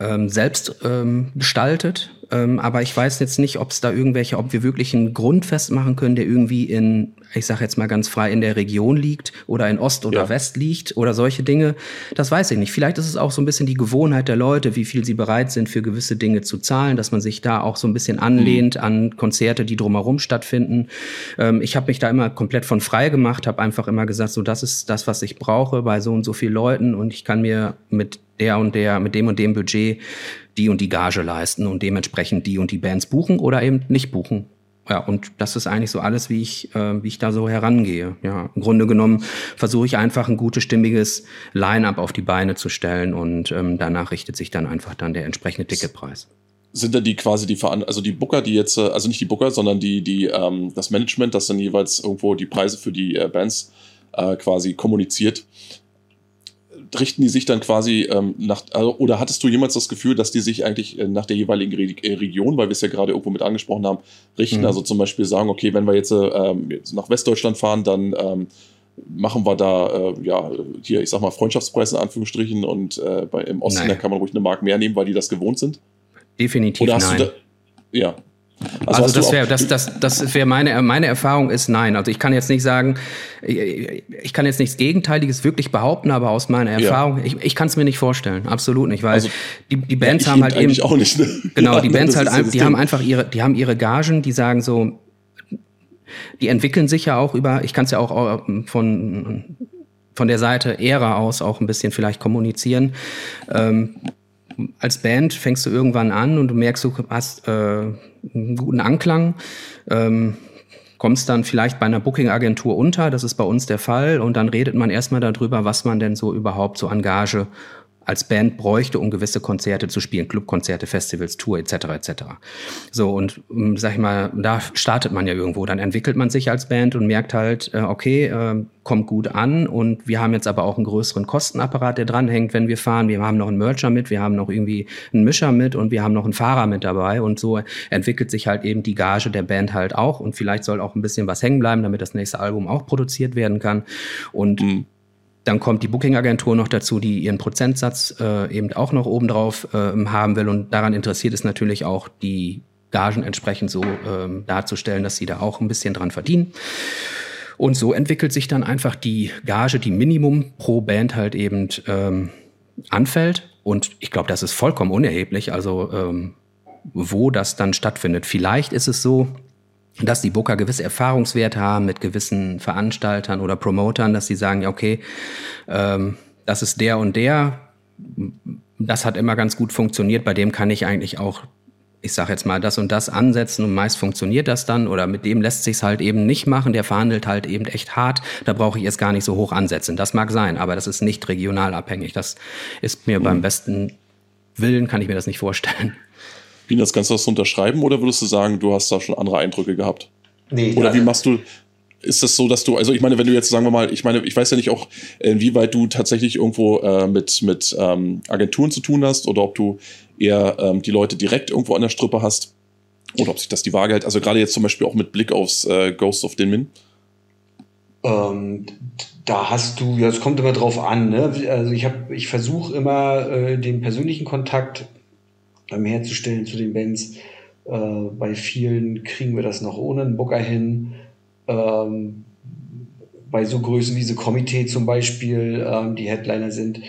S3: ähm, selbst ähm, gestaltet. Ähm, aber ich weiß jetzt nicht, ob es da irgendwelche, ob wir wirklich einen Grund festmachen können, der irgendwie in, ich sage jetzt mal ganz frei, in der Region liegt oder in Ost oder ja. West liegt oder solche Dinge. Das weiß ich nicht. Vielleicht ist es auch so ein bisschen die Gewohnheit der Leute, wie viel sie bereit sind, für gewisse Dinge zu zahlen, dass man sich da auch so ein bisschen anlehnt mhm. an Konzerte, die drumherum stattfinden. Ähm, ich habe mich da immer komplett von frei gemacht, habe einfach immer gesagt, so das ist das, was ich brauche bei so und so vielen Leuten und ich kann mir mit der und der, mit dem und dem Budget die und die Gage leisten und dementsprechend die und die Bands buchen oder eben nicht buchen. Ja, und das ist eigentlich so alles, wie ich, äh, wie ich da so herangehe. Ja, im Grunde genommen versuche ich einfach ein gutes, stimmiges Line-up auf die Beine zu stellen und ähm, danach richtet sich dann einfach dann der entsprechende Ticketpreis.
S1: Sind dann die quasi die Veran also die Booker, die jetzt, äh, also nicht die Booker, sondern die, die, ähm, das Management, das dann jeweils irgendwo die Preise für die äh, Bands äh, quasi kommuniziert, richten die sich dann quasi ähm, nach, also, oder hattest du jemals das Gefühl, dass die sich eigentlich äh, nach der jeweiligen Re äh, Region, weil wir es ja gerade irgendwo mit angesprochen haben, richten? Mhm. Also zum Beispiel sagen, okay, wenn wir jetzt, ähm, jetzt nach Westdeutschland fahren, dann ähm, machen wir da, äh, ja, hier, ich sag mal, Freundschaftspreise in Anführungsstrichen und äh, bei, im Osten, Nein. da kann man ruhig eine Mark mehr nehmen, weil die das gewohnt sind?
S3: Definitiv nein. Du da,
S1: ja.
S3: Also, also das wäre das, das, das wäre meine, meine Erfahrung ist nein. Also ich kann jetzt nicht sagen, ich kann jetzt nichts Gegenteiliges wirklich behaupten, aber aus meiner Erfahrung, ja. ich, ich kann es mir nicht vorstellen, absolut nicht, weil also, die, die Bands ja, haben halt eben
S1: auch nicht, ne?
S3: genau, ja, die Bands halt, die haben einfach ihre, die haben ihre Gagen, die sagen so, die entwickeln sich ja auch über, ich kann es ja auch von von der Seite Ära aus auch ein bisschen vielleicht kommunizieren. Ähm, als Band fängst du irgendwann an und du merkst, du hast äh, einen guten Anklang. Ähm, kommst dann vielleicht bei einer Booking-Agentur unter, das ist bei uns der Fall, und dann redet man erstmal darüber, was man denn so überhaupt so Engage als Band bräuchte, um gewisse Konzerte zu spielen, Clubkonzerte, Festivals, Tour etc. etc. So und ähm, sag ich mal, da startet man ja irgendwo, dann entwickelt man sich als Band und merkt halt, äh, okay, äh, kommt gut an und wir haben jetzt aber auch einen größeren Kostenapparat, der dranhängt, wenn wir fahren. Wir haben noch einen Mercher mit, wir haben noch irgendwie einen Mischer mit und wir haben noch einen Fahrer mit dabei und so entwickelt sich halt eben die Gage der Band halt auch und vielleicht soll auch ein bisschen was hängen bleiben, damit das nächste Album auch produziert werden kann und mhm dann kommt die Booking-Agentur noch dazu, die ihren Prozentsatz äh, eben auch noch obendrauf äh, haben will. Und daran interessiert es natürlich auch, die Gagen entsprechend so ähm, darzustellen, dass sie da auch ein bisschen dran verdienen. Und so entwickelt sich dann einfach die Gage, die Minimum pro Band halt eben ähm, anfällt. Und ich glaube, das ist vollkommen unerheblich, also ähm, wo das dann stattfindet. Vielleicht ist es so, dass die Booker gewisse Erfahrungswerte haben mit gewissen Veranstaltern oder Promotern, dass sie sagen, ja, okay, ähm, das ist der und der, das hat immer ganz gut funktioniert, bei dem kann ich eigentlich auch, ich sage jetzt mal, das und das ansetzen und meist funktioniert das dann oder mit dem lässt sich's halt eben nicht machen, der verhandelt halt eben echt hart, da brauche ich jetzt gar nicht so hoch ansetzen. Das mag sein, aber das ist nicht regional abhängig. Das ist mir mhm. beim besten Willen, kann ich mir das nicht vorstellen.
S1: Wie das Ganze das unterschreiben oder würdest du sagen, du hast da schon andere Eindrücke gehabt? Nee. Oder wie machst du, ist das so, dass du, also ich meine, wenn du jetzt, sagen wir mal, ich meine, ich weiß ja nicht auch, inwieweit du tatsächlich irgendwo äh, mit, mit ähm, Agenturen zu tun hast oder ob du eher ähm, die Leute direkt irgendwo an der Strippe hast oder ob sich das die Waage hält. Also gerade jetzt zum Beispiel auch mit Blick aufs äh, Ghost of Min.
S2: Ähm, da hast du, ja, es kommt immer drauf an, ne? Also ich habe, ich versuche immer äh, den persönlichen Kontakt ähm, herzustellen zu den Bands. Äh, bei vielen kriegen wir das noch ohne einen Booker hin. Ähm, bei so Größen wie The Komitee zum Beispiel, ähm, die Headliner sind,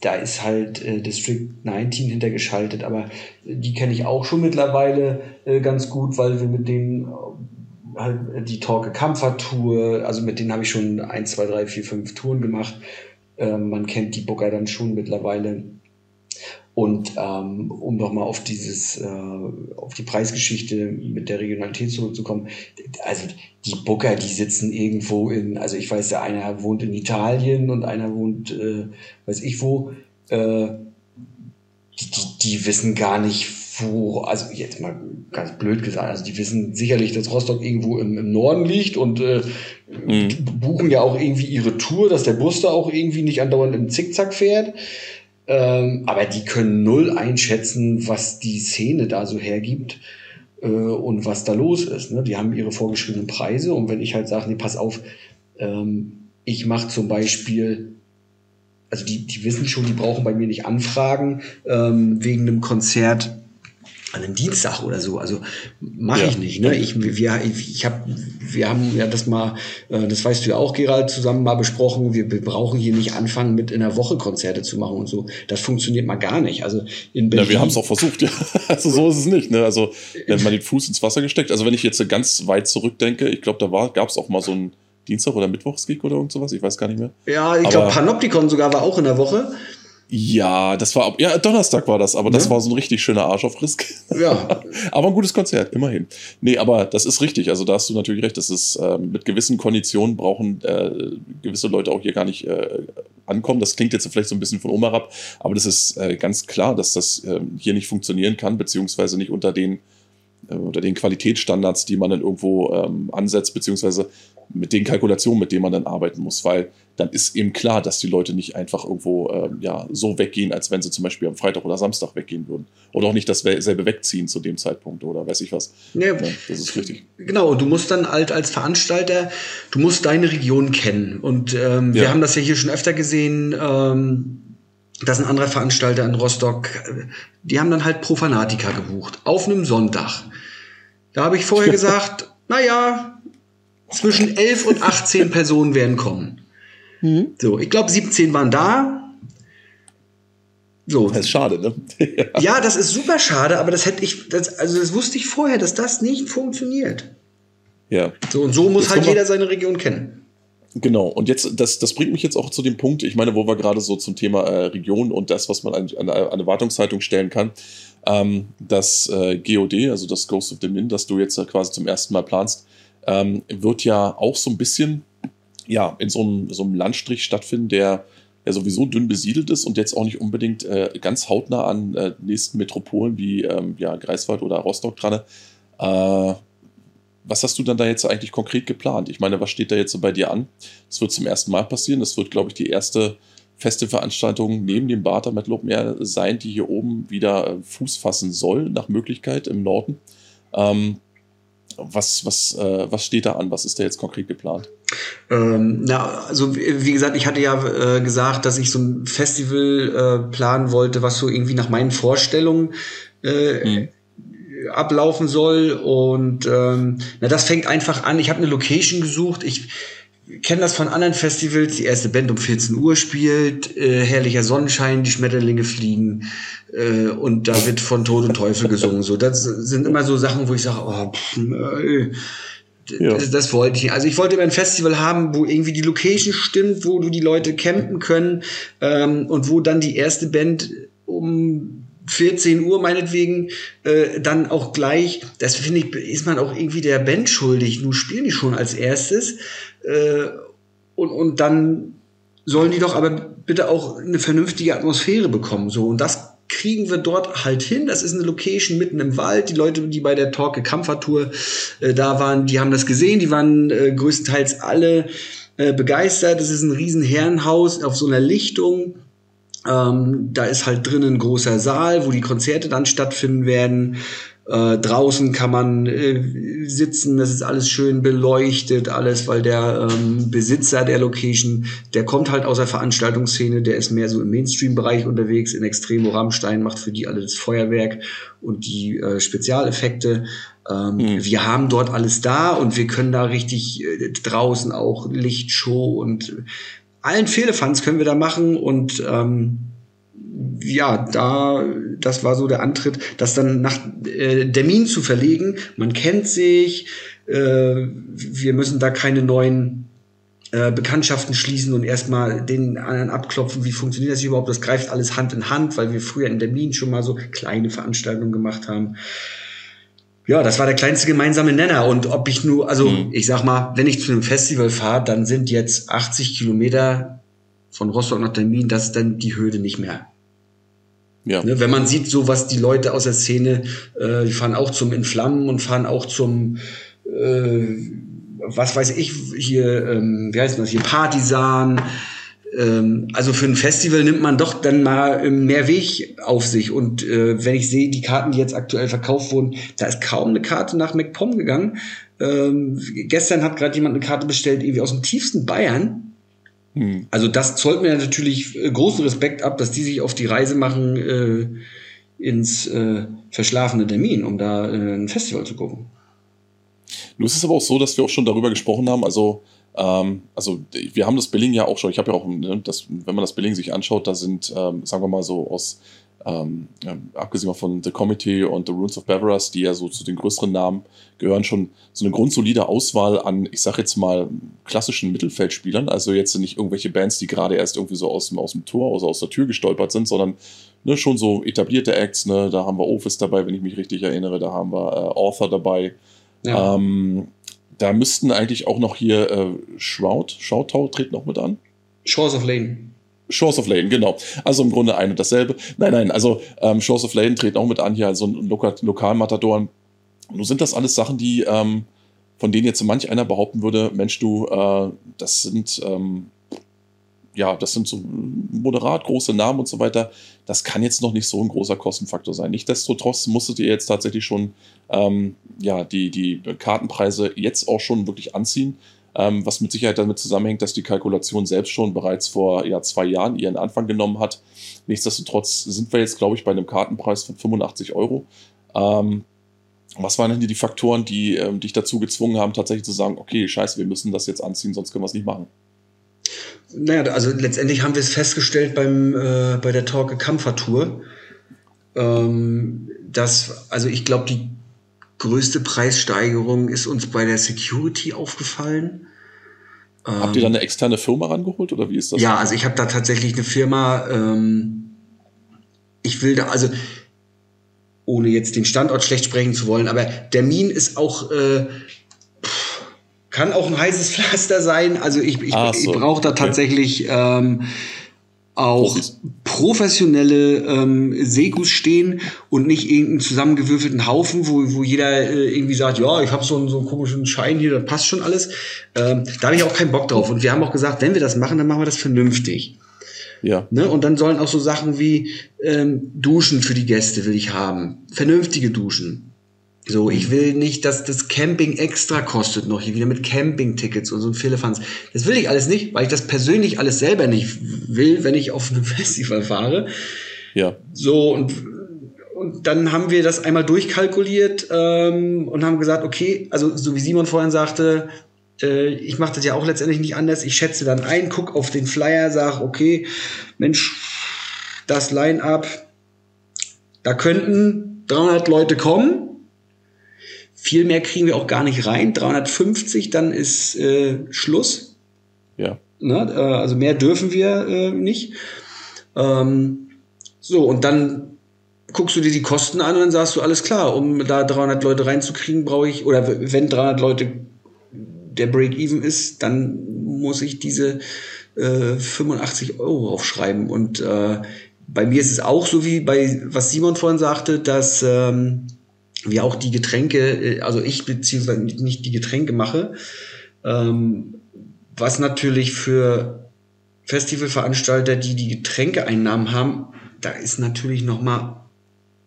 S2: da ist halt äh, District 19 hintergeschaltet, aber die kenne ich auch schon mittlerweile äh, ganz gut, weil wir mit denen halt die Torque Comfort Tour, also mit denen habe ich schon eins, zwei, drei, vier, fünf Touren gemacht. Ähm, man kennt die Booker dann schon mittlerweile. Und ähm, um nochmal auf dieses, äh, auf die Preisgeschichte mit der Regionalität zurückzukommen, also die Booker, die sitzen irgendwo in, also ich weiß, der einer wohnt in Italien und einer wohnt, äh, weiß ich wo, äh, die, die, die wissen gar nicht, wo, also jetzt mal ganz blöd gesagt, also die wissen sicherlich, dass Rostock irgendwo im, im Norden liegt und äh, mhm. buchen ja auch irgendwie ihre Tour, dass der Bus da auch irgendwie nicht andauernd im Zickzack fährt. Ähm, aber die können null einschätzen, was die Szene da so hergibt äh, und was da los ist. Ne? Die haben ihre vorgeschriebenen Preise und wenn ich halt sage, nee, pass auf, ähm, ich mache zum Beispiel also die, die wissen schon, die brauchen bei mir nicht anfragen ähm, wegen einem Konzert an einem Dienstag oder so. Also mache ja. ich nicht. Ne? Ich, wir, ich hab, wir haben ja das mal, äh, das weißt du ja auch, Gerald, zusammen mal besprochen. Wir, wir brauchen hier nicht anfangen, mit in der Woche Konzerte zu machen und so. Das funktioniert mal gar nicht. Also in Berlin.
S1: Ja, wir haben es auch versucht. Ja. Also so ist es nicht. Ne? Also wenn man den Fuß ins Wasser gesteckt. Also wenn ich jetzt ganz weit zurückdenke, ich glaube, da war, gab es auch mal so ein Dienstag oder Mittwochsgig oder irgend sowas. Ich weiß gar nicht mehr.
S2: Ja, ich glaube, Panoptikon sogar war auch in der Woche.
S1: Ja, das war, ja, Donnerstag war das, aber das ja. war so ein richtig schöner Arsch auf Risk. Ja. aber ein gutes Konzert, immerhin. Nee, aber das ist richtig. Also da hast du natürlich recht. Das ist, äh, mit gewissen Konditionen brauchen äh, gewisse Leute auch hier gar nicht äh, ankommen. Das klingt jetzt vielleicht so ein bisschen von Oma ab, aber das ist äh, ganz klar, dass das äh, hier nicht funktionieren kann, beziehungsweise nicht unter den äh, unter den Qualitätsstandards, die man dann irgendwo ähm, ansetzt, beziehungsweise mit den Kalkulationen, mit denen man dann arbeiten muss, weil dann ist eben klar, dass die Leute nicht einfach irgendwo ähm, ja, so weggehen, als wenn sie zum Beispiel am Freitag oder Samstag weggehen würden. Oder auch nicht dasselbe wegziehen zu dem Zeitpunkt oder weiß ich was.
S2: Nee, ja, das ist richtig. Genau, du musst dann halt als Veranstalter, du musst deine Region kennen. Und ähm, wir haben das ja hier schon öfter gesehen, ähm, dass ein anderer Veranstalter in Rostock, die haben dann halt Profanatiker gebucht, auf einem Sonntag. Da habe ich vorher gesagt, naja, zwischen 11 und 18 Personen werden kommen. Mhm. So, ich glaube, 17 waren da.
S1: So. Das ist schade, ne?
S2: ja. ja. das ist super schade, aber das hätte ich, das, also das wusste ich vorher, dass das nicht funktioniert.
S1: Ja.
S2: So, und so muss jetzt halt jeder seine Region kennen.
S1: Genau, und jetzt, das, das bringt mich jetzt auch zu dem Punkt, ich meine, wo wir gerade so zum Thema äh, Region und das, was man an, an, an eine Wartungshaltung stellen kann, ähm, das äh, GOD, also das Ghost of the Min, das du jetzt äh, quasi zum ersten Mal planst, ähm, wird ja auch so ein bisschen ja, in so einem, so einem Landstrich stattfinden, der ja sowieso dünn besiedelt ist und jetzt auch nicht unbedingt äh, ganz hautnah an äh, nächsten Metropolen wie ähm, ja, Greifswald oder Rostock dran. Äh, was hast du dann da jetzt eigentlich konkret geplant? Ich meine, was steht da jetzt so bei dir an? Das wird zum ersten Mal passieren. Das wird, glaube ich, die erste feste Veranstaltung neben dem Barter Metal Open Air sein, die hier oben wieder äh, Fuß fassen soll, nach Möglichkeit im Norden. Ähm, was, was, äh, was steht da an? Was ist da jetzt konkret geplant?
S2: Ähm, na, also wie gesagt, ich hatte ja äh, gesagt, dass ich so ein Festival äh, planen wollte, was so irgendwie nach meinen Vorstellungen äh, hm ablaufen soll. Und ähm, na, das fängt einfach an. Ich habe eine Location gesucht. Ich kenne das von anderen Festivals. Die erste Band um 14 Uhr spielt, äh, herrlicher Sonnenschein, die Schmetterlinge fliegen äh, und da wird von Tod und Teufel gesungen. So, das sind immer so Sachen, wo ich sage, oh, pff, äh, ja. Das, das, wollte ich. Also ich wollte immer ein Festival haben, wo irgendwie die Location stimmt, wo du die Leute campen können ähm, und wo dann die erste Band um 14 Uhr meinetwegen äh, dann auch gleich, das finde ich, ist man auch irgendwie der Band schuldig. Nun spielen die schon als erstes äh, und, und dann sollen die doch aber bitte auch eine vernünftige Atmosphäre bekommen. So und das kriegen wir dort halt hin. Das ist eine Location mitten im Wald. Die Leute, die bei der Torque Kampfertour äh, da waren, die haben das gesehen. Die waren äh, größtenteils alle äh, begeistert. Das ist ein riesen Herrenhaus auf so einer Lichtung ähm, da ist halt drinnen ein großer Saal, wo die Konzerte dann stattfinden werden. Äh, draußen kann man äh, sitzen, das ist alles schön beleuchtet, alles, weil der ähm, Besitzer der Location, der kommt halt aus der Veranstaltungsszene, der ist mehr so im Mainstream-Bereich unterwegs, in Extremo Rammstein, macht für die alle das Feuerwerk und die äh, Spezialeffekte. Ähm, mhm. Wir haben dort alles da und wir können da richtig äh, draußen auch Lichtshow und allen Fehlefanz können wir da machen und ähm, ja, da, das war so der Antritt, das dann nach äh, Termin zu verlegen. Man kennt sich, äh, wir müssen da keine neuen äh, Bekanntschaften schließen und erstmal den anderen abklopfen, wie funktioniert das überhaupt. Das greift alles Hand in Hand, weil wir früher in Termin schon mal so kleine Veranstaltungen gemacht haben. Ja, das war der kleinste gemeinsame Nenner. Und ob ich nur, also mhm. ich sag mal, wenn ich zu einem Festival fahre, dann sind jetzt 80 Kilometer von Rostock nach Termin, das ist dann die Hürde nicht mehr. Ja. Ne, wenn man sieht, so was die Leute aus der Szene, äh, die fahren auch zum Inflammen und fahren auch zum äh, was weiß ich, hier, ähm, wie heißt das, hier Partisan. Ähm, also für ein Festival nimmt man doch dann mal mehr Weg auf sich. Und äh, wenn ich sehe, die Karten, die jetzt aktuell verkauft wurden, da ist kaum eine Karte nach MacPom gegangen. Ähm, gestern hat gerade jemand eine Karte bestellt, irgendwie aus dem tiefsten Bayern. Hm. Also das zollt mir natürlich äh, großen Respekt ab, dass die sich auf die Reise machen äh, ins äh, verschlafene Termin, um da äh, ein Festival zu gucken.
S1: Nun ist es aber auch so, dass wir auch schon darüber gesprochen haben, also ähm, also wir haben das Billing ja auch schon, ich habe ja auch, ne, das, wenn man das Billing sich anschaut, da sind, ähm, sagen wir mal so aus, ähm, abgesehen von The Committee und The Runes of Beveras, die ja so zu den größeren Namen gehören, schon so eine grundsolide Auswahl an, ich sage jetzt mal, klassischen Mittelfeldspielern. Also jetzt nicht irgendwelche Bands, die gerade erst irgendwie so aus dem, aus dem Tor, also aus der Tür gestolpert sind, sondern ne, schon so etablierte Acts. Ne? Da haben wir Office dabei, wenn ich mich richtig erinnere, da haben wir äh, Author dabei. Ja. Ähm, da müssten eigentlich auch noch hier äh, Shroud, Shroud tritt noch mit an.
S2: Shores of Lane.
S1: Shores of Lane, genau. Also im Grunde ein und dasselbe. Nein, nein, also ähm, Shores of Lane treten auch mit an, hier also ein Lokal Lokalmatador. Nun sind das alles Sachen, die, ähm, von denen jetzt manch einer behaupten würde, Mensch, du, äh, das sind ähm, ja, das sind so moderat große Namen und so weiter. Das kann jetzt noch nicht so ein großer Kostenfaktor sein. Nichtsdestotrotz musstet ihr jetzt tatsächlich schon ähm, ja, die, die Kartenpreise jetzt auch schon wirklich anziehen. Ähm, was mit Sicherheit damit zusammenhängt, dass die Kalkulation selbst schon bereits vor ja, zwei Jahren ihren Anfang genommen hat. Nichtsdestotrotz sind wir jetzt, glaube ich, bei einem Kartenpreis von 85 Euro. Ähm, was waren denn die Faktoren, die ähm, dich dazu gezwungen haben, tatsächlich zu sagen, okay, scheiße, wir müssen das jetzt anziehen, sonst können wir es nicht machen?
S2: Naja, also letztendlich haben wir es festgestellt beim, äh, bei der Torque Kampfer ähm, dass, also ich glaube, die größte Preissteigerung ist uns bei der Security aufgefallen.
S1: Habt ihr da eine externe Firma rangeholt oder wie ist das?
S2: Ja, also ich habe da tatsächlich eine Firma, ähm, ich will da, also ohne jetzt den Standort schlecht sprechen zu wollen, aber der Min ist auch äh, kann auch ein heißes Pflaster sein. Also ich, ich, so. ich brauche da tatsächlich ähm, auch Profis. professionelle ähm, Segus stehen und nicht irgendeinen zusammengewürfelten Haufen, wo, wo jeder äh, irgendwie sagt, ja, ich habe so einen, so einen komischen Schein hier, das passt schon alles. Ähm, da habe ich auch keinen Bock drauf. Und wir haben auch gesagt, wenn wir das machen, dann machen wir das vernünftig. Ja. Ne? Und dann sollen auch so Sachen wie ähm, Duschen für die Gäste will ich haben. Vernünftige Duschen. So, ich will nicht, dass das Camping extra kostet noch hier wieder mit Camping-Tickets und so ein Philippans. Das will ich alles nicht, weil ich das persönlich alles selber nicht will, wenn ich auf einem Festival fahre. Ja. So, und, und dann haben wir das einmal durchkalkuliert ähm, und haben gesagt, okay, also so wie Simon vorhin sagte, äh, ich mache das ja auch letztendlich nicht anders. Ich schätze dann ein, guck auf den Flyer, sag, okay, Mensch, das Line-up, da könnten 300 Leute kommen viel mehr kriegen wir auch gar nicht rein. 350, dann ist äh, Schluss. Ja. Ne? Äh, also mehr dürfen wir äh, nicht. Ähm, so, und dann guckst du dir die Kosten an und dann sagst du, alles klar, um da 300 Leute reinzukriegen, brauche ich, oder wenn 300 Leute der Break-Even ist, dann muss ich diese äh, 85 Euro aufschreiben. Und äh, bei mir ist es auch so wie bei, was Simon vorhin sagte, dass ähm, wie auch die Getränke, äh, also ich beziehungsweise nicht die Getränke mache, ähm, was natürlich für Festivalveranstalter, die die Getränkeeinnahmen haben, da ist natürlich noch mal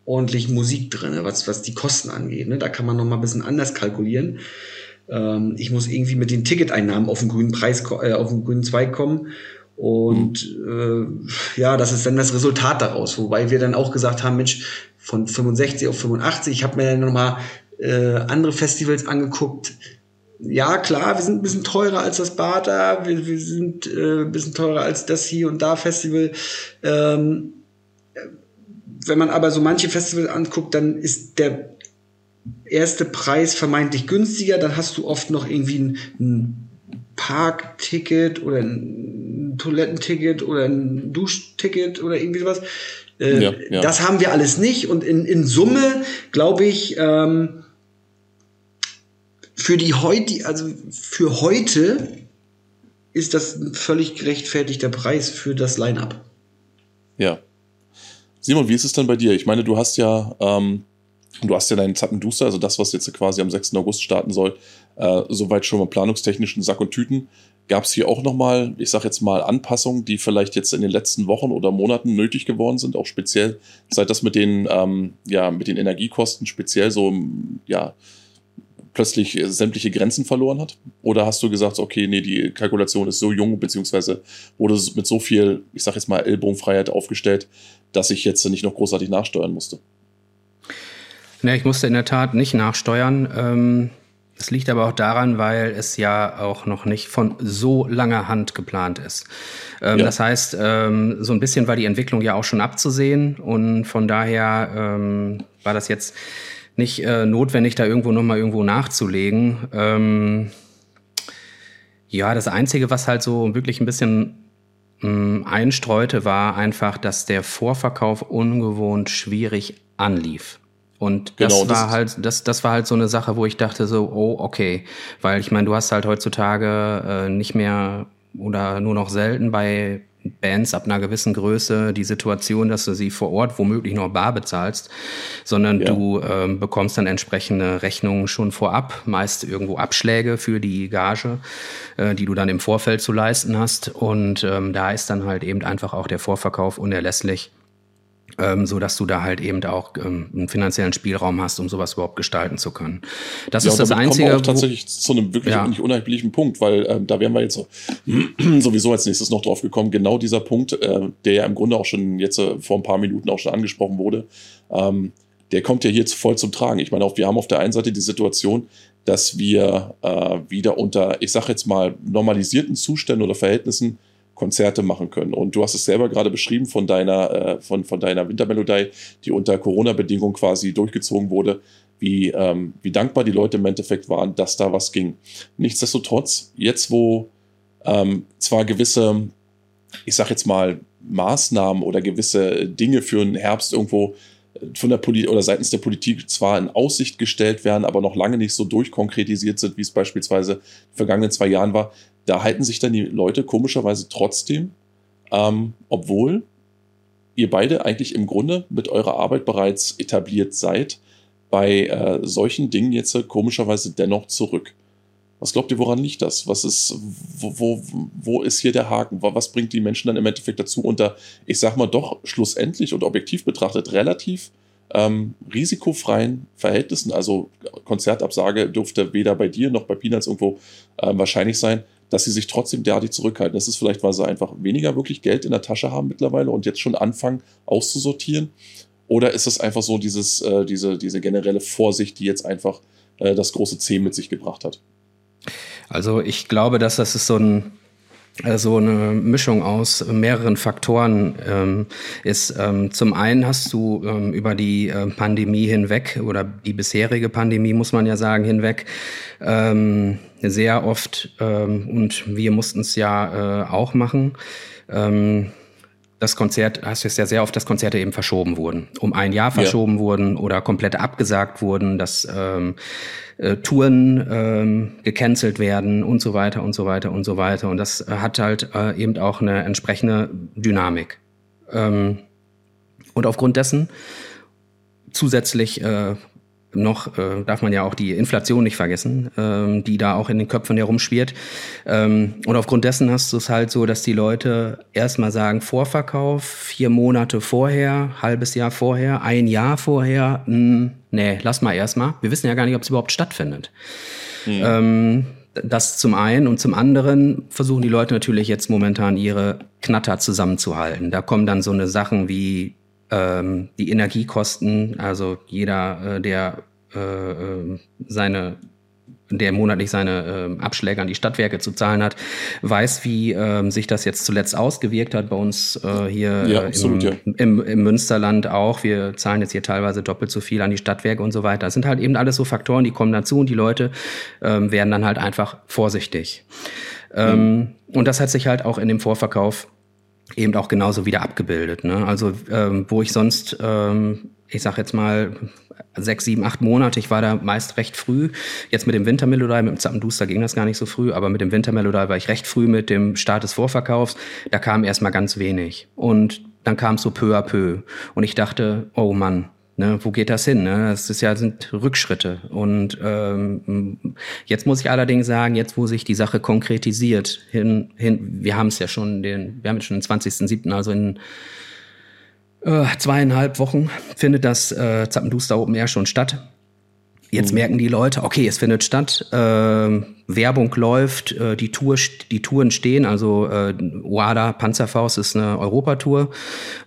S2: ordentlich Musik drin, was, was die Kosten angeht. Ne? Da kann man noch mal ein bisschen anders kalkulieren. Ähm, ich muss irgendwie mit den Ticketeinnahmen auf den grünen Preis, äh, auf den grünen Zweig kommen. Und äh, ja, das ist dann das Resultat daraus. Wobei wir dann auch gesagt haben, Mensch, von 65 auf 85. Ich habe mir dann nochmal äh, andere Festivals angeguckt. Ja, klar, wir sind ein bisschen teurer als das Bata, wir, wir sind äh, ein bisschen teurer als das hier und da Festival. Ähm, wenn man aber so manche Festivals anguckt, dann ist der erste Preis vermeintlich günstiger, dann hast du oft noch irgendwie ein, ein Parkticket oder ein Toilettenticket oder ein Duschticket oder irgendwie sowas. Äh, ja, ja. Das haben wir alles nicht und in, in Summe glaube ich ähm, für die heute, also für heute ist das ein völlig gerechtfertigter Preis für das Line-up.
S1: Ja. Simon, wie ist es denn bei dir? Ich meine, du hast ja, ähm, du hast ja deinen Zappenduster, also das, was jetzt quasi am 6. August starten soll, äh, soweit schon mal planungstechnischen Sack und Tüten. Gab es hier auch nochmal, ich sage jetzt mal, Anpassungen, die vielleicht jetzt in den letzten Wochen oder Monaten nötig geworden sind, auch speziell, seit das mit den, ähm, ja, mit den Energiekosten speziell so, ja, plötzlich sämtliche Grenzen verloren hat? Oder hast du gesagt, okay, nee, die Kalkulation ist so jung, beziehungsweise wurde mit so viel, ich sag jetzt mal, Ellbogenfreiheit aufgestellt, dass ich jetzt nicht noch großartig nachsteuern musste?
S3: Ne, ich musste in der Tat nicht nachsteuern. Ähm, es liegt aber auch daran, weil es ja auch noch nicht von so langer Hand geplant ist. Ähm, ja. Das heißt, ähm, so ein bisschen war die Entwicklung ja auch schon abzusehen und von daher ähm, war das jetzt nicht äh, notwendig, da irgendwo nochmal irgendwo nachzulegen. Ähm, ja, das Einzige, was halt so wirklich ein bisschen mm, einstreute, war einfach, dass der Vorverkauf ungewohnt schwierig anlief. Und das genau, war das halt, das, das war halt so eine Sache, wo ich dachte so, oh, okay. Weil ich meine, du hast halt heutzutage äh, nicht mehr oder nur noch selten bei Bands ab einer gewissen Größe die Situation, dass du sie vor Ort womöglich noch bar bezahlst, sondern ja. du ähm, bekommst dann entsprechende Rechnungen schon vorab, meist irgendwo Abschläge für die Gage, äh, die du dann im Vorfeld zu leisten hast. Und ähm, da ist dann halt eben einfach auch der Vorverkauf unerlässlich ähm, so dass du da halt eben auch ähm, einen finanziellen Spielraum hast, um sowas überhaupt gestalten zu können. Das ja, ist das Einzige. Kommen wir
S1: auch tatsächlich zu einem wirklich ja. nicht unerheblichen Punkt, weil ähm, da wären wir jetzt so, sowieso als nächstes noch drauf gekommen. Genau dieser Punkt, äh, der ja im Grunde auch schon jetzt äh, vor ein paar Minuten auch schon angesprochen wurde, ähm, der kommt ja hier voll zum Tragen. Ich meine, auch wir haben auf der einen Seite die Situation, dass wir äh, wieder unter, ich sag jetzt mal, normalisierten Zuständen oder Verhältnissen Konzerte machen können. Und du hast es selber gerade beschrieben von deiner, äh, von, von deiner Wintermelodie, die unter Corona-Bedingungen quasi durchgezogen wurde, wie, ähm, wie dankbar die Leute im Endeffekt waren, dass da was ging. Nichtsdestotrotz, jetzt wo ähm, zwar gewisse, ich sag jetzt mal, Maßnahmen oder gewisse Dinge für den Herbst irgendwo von der Politik oder seitens der Politik zwar in Aussicht gestellt werden, aber noch lange nicht so durchkonkretisiert sind, wie es beispielsweise in den vergangenen zwei Jahren war, da halten sich dann die Leute komischerweise trotzdem, ähm, obwohl ihr beide eigentlich im Grunde mit eurer Arbeit bereits etabliert seid, bei äh, solchen Dingen jetzt komischerweise dennoch zurück. Was glaubt ihr, woran liegt das? Was ist, wo, wo, wo ist hier der Haken? Was bringt die Menschen dann im Endeffekt dazu, unter, ich sag mal, doch schlussendlich und objektiv betrachtet relativ ähm, risikofreien Verhältnissen, also Konzertabsage dürfte weder bei dir noch bei Peanuts irgendwo äh, wahrscheinlich sein, dass sie sich trotzdem derartig zurückhalten. Das ist vielleicht, weil sie einfach weniger wirklich Geld in der Tasche haben mittlerweile und jetzt schon anfangen auszusortieren. Oder ist es einfach so dieses, äh, diese, diese generelle Vorsicht, die jetzt einfach äh, das große C mit sich gebracht hat?
S3: Also ich glaube, dass das ist so ein so eine Mischung aus mehreren Faktoren ähm, ist. Ähm, zum einen hast du ähm, über die äh, Pandemie hinweg oder die bisherige Pandemie, muss man ja sagen, hinweg ähm, sehr oft, ähm, und wir mussten es ja äh, auch machen, ähm, das Konzert, hast du es ja sehr oft, dass Konzerte eben verschoben wurden, um ein Jahr verschoben ja. wurden oder komplett abgesagt wurden, dass ähm, äh, Touren ähm, gecancelt werden und so weiter und so weiter und so weiter. Und das hat halt äh, eben auch eine entsprechende Dynamik. Ähm, und aufgrund dessen zusätzlich äh, noch äh, darf man ja auch die Inflation nicht vergessen, ähm, die da auch in den Köpfen herumschwirrt. Ähm, und aufgrund dessen hast du es halt so, dass die Leute erstmal sagen, Vorverkauf, vier Monate vorher, halbes Jahr vorher, ein Jahr vorher, mh, hm, nee, lass mal erstmal. Wir wissen ja gar nicht, ob es überhaupt stattfindet. Mhm. Ähm, das zum einen und zum anderen versuchen die Leute natürlich jetzt momentan ihre Knatter zusammenzuhalten. Da kommen dann so eine Sachen wie ähm, die Energiekosten, also jeder, äh, der äh, äh, seine der monatlich seine äh, Abschläge an die Stadtwerke zu zahlen hat, weiß, wie ähm, sich das jetzt zuletzt ausgewirkt hat bei uns äh, hier
S1: Ja,
S3: äh,
S1: absolut,
S3: im,
S1: ja.
S3: im, im Münsterland auch. Wir zahlen jetzt hier teilweise doppelt so viel an die Stadtwerke und so weiter. Das sind halt eben alles so Faktoren, die kommen dazu und die Leute ähm, werden dann halt einfach vorsichtig. Ähm, und das hat sich halt auch in dem Vorverkauf eben auch genauso wieder abgebildet. Ne? Also ähm, wo ich sonst, ähm, ich sag jetzt mal sechs, sieben, acht Monate, ich war da meist recht früh. Jetzt mit dem Wintermelodie, mit dem Zappenduster ging das gar nicht so früh, aber mit dem Wintermelodie war ich recht früh mit dem Start des Vorverkaufs. Da kam erstmal ganz wenig. Und dann kam es so peu à peu. Und ich dachte, oh Mann, Ne, wo geht das hin? Ne? Das ist ja, sind Rückschritte. Und ähm, jetzt muss ich allerdings sagen, jetzt wo sich die Sache konkretisiert, hin, hin, wir haben es ja schon, den, wir haben jetzt schon den 20.07., also in äh, zweieinhalb Wochen findet das äh, Zappenduster Open Air schon statt. Jetzt merken die Leute, okay, es findet statt, äh, Werbung läuft, äh, die, Tour, die Touren stehen, also äh, WADA Panzerfaust ist eine Europatour.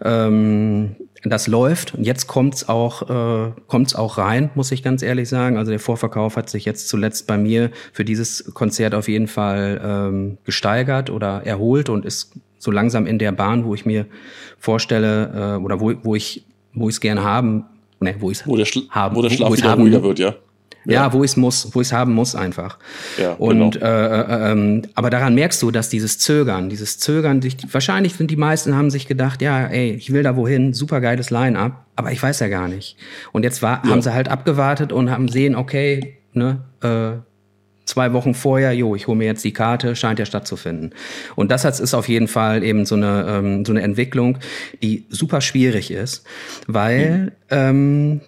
S3: Ähm, das läuft und jetzt kommt's auch äh, kommt's auch rein, muss ich ganz ehrlich sagen. Also der Vorverkauf hat sich jetzt zuletzt bei mir für dieses Konzert auf jeden Fall ähm, gesteigert oder erholt und ist so langsam in der Bahn, wo ich mir vorstelle äh, oder wo, wo ich wo ich es gerne haben, ne, wo ich
S1: Wo der, Schla
S3: haben,
S1: wo der Schlaf
S3: wo
S1: wieder
S3: haben
S1: ruhiger wird, ja.
S3: Ja, wo ich es muss, wo ich es haben muss einfach.
S1: Ja,
S3: und
S1: genau.
S3: äh, äh, ähm, aber daran merkst du, dass dieses Zögern, dieses Zögern, sich, wahrscheinlich sind die meisten haben sich gedacht, ja, ey, ich will da wohin, super geiles Line-up, aber ich weiß ja gar nicht. Und jetzt war, haben sie halt abgewartet und haben sehen, okay, ne, äh, zwei Wochen vorher, jo, ich hole mir jetzt die Karte, scheint ja stattzufinden. Und das hat, ist auf jeden Fall eben so eine, ähm, so eine Entwicklung, die super schwierig ist, weil ähm,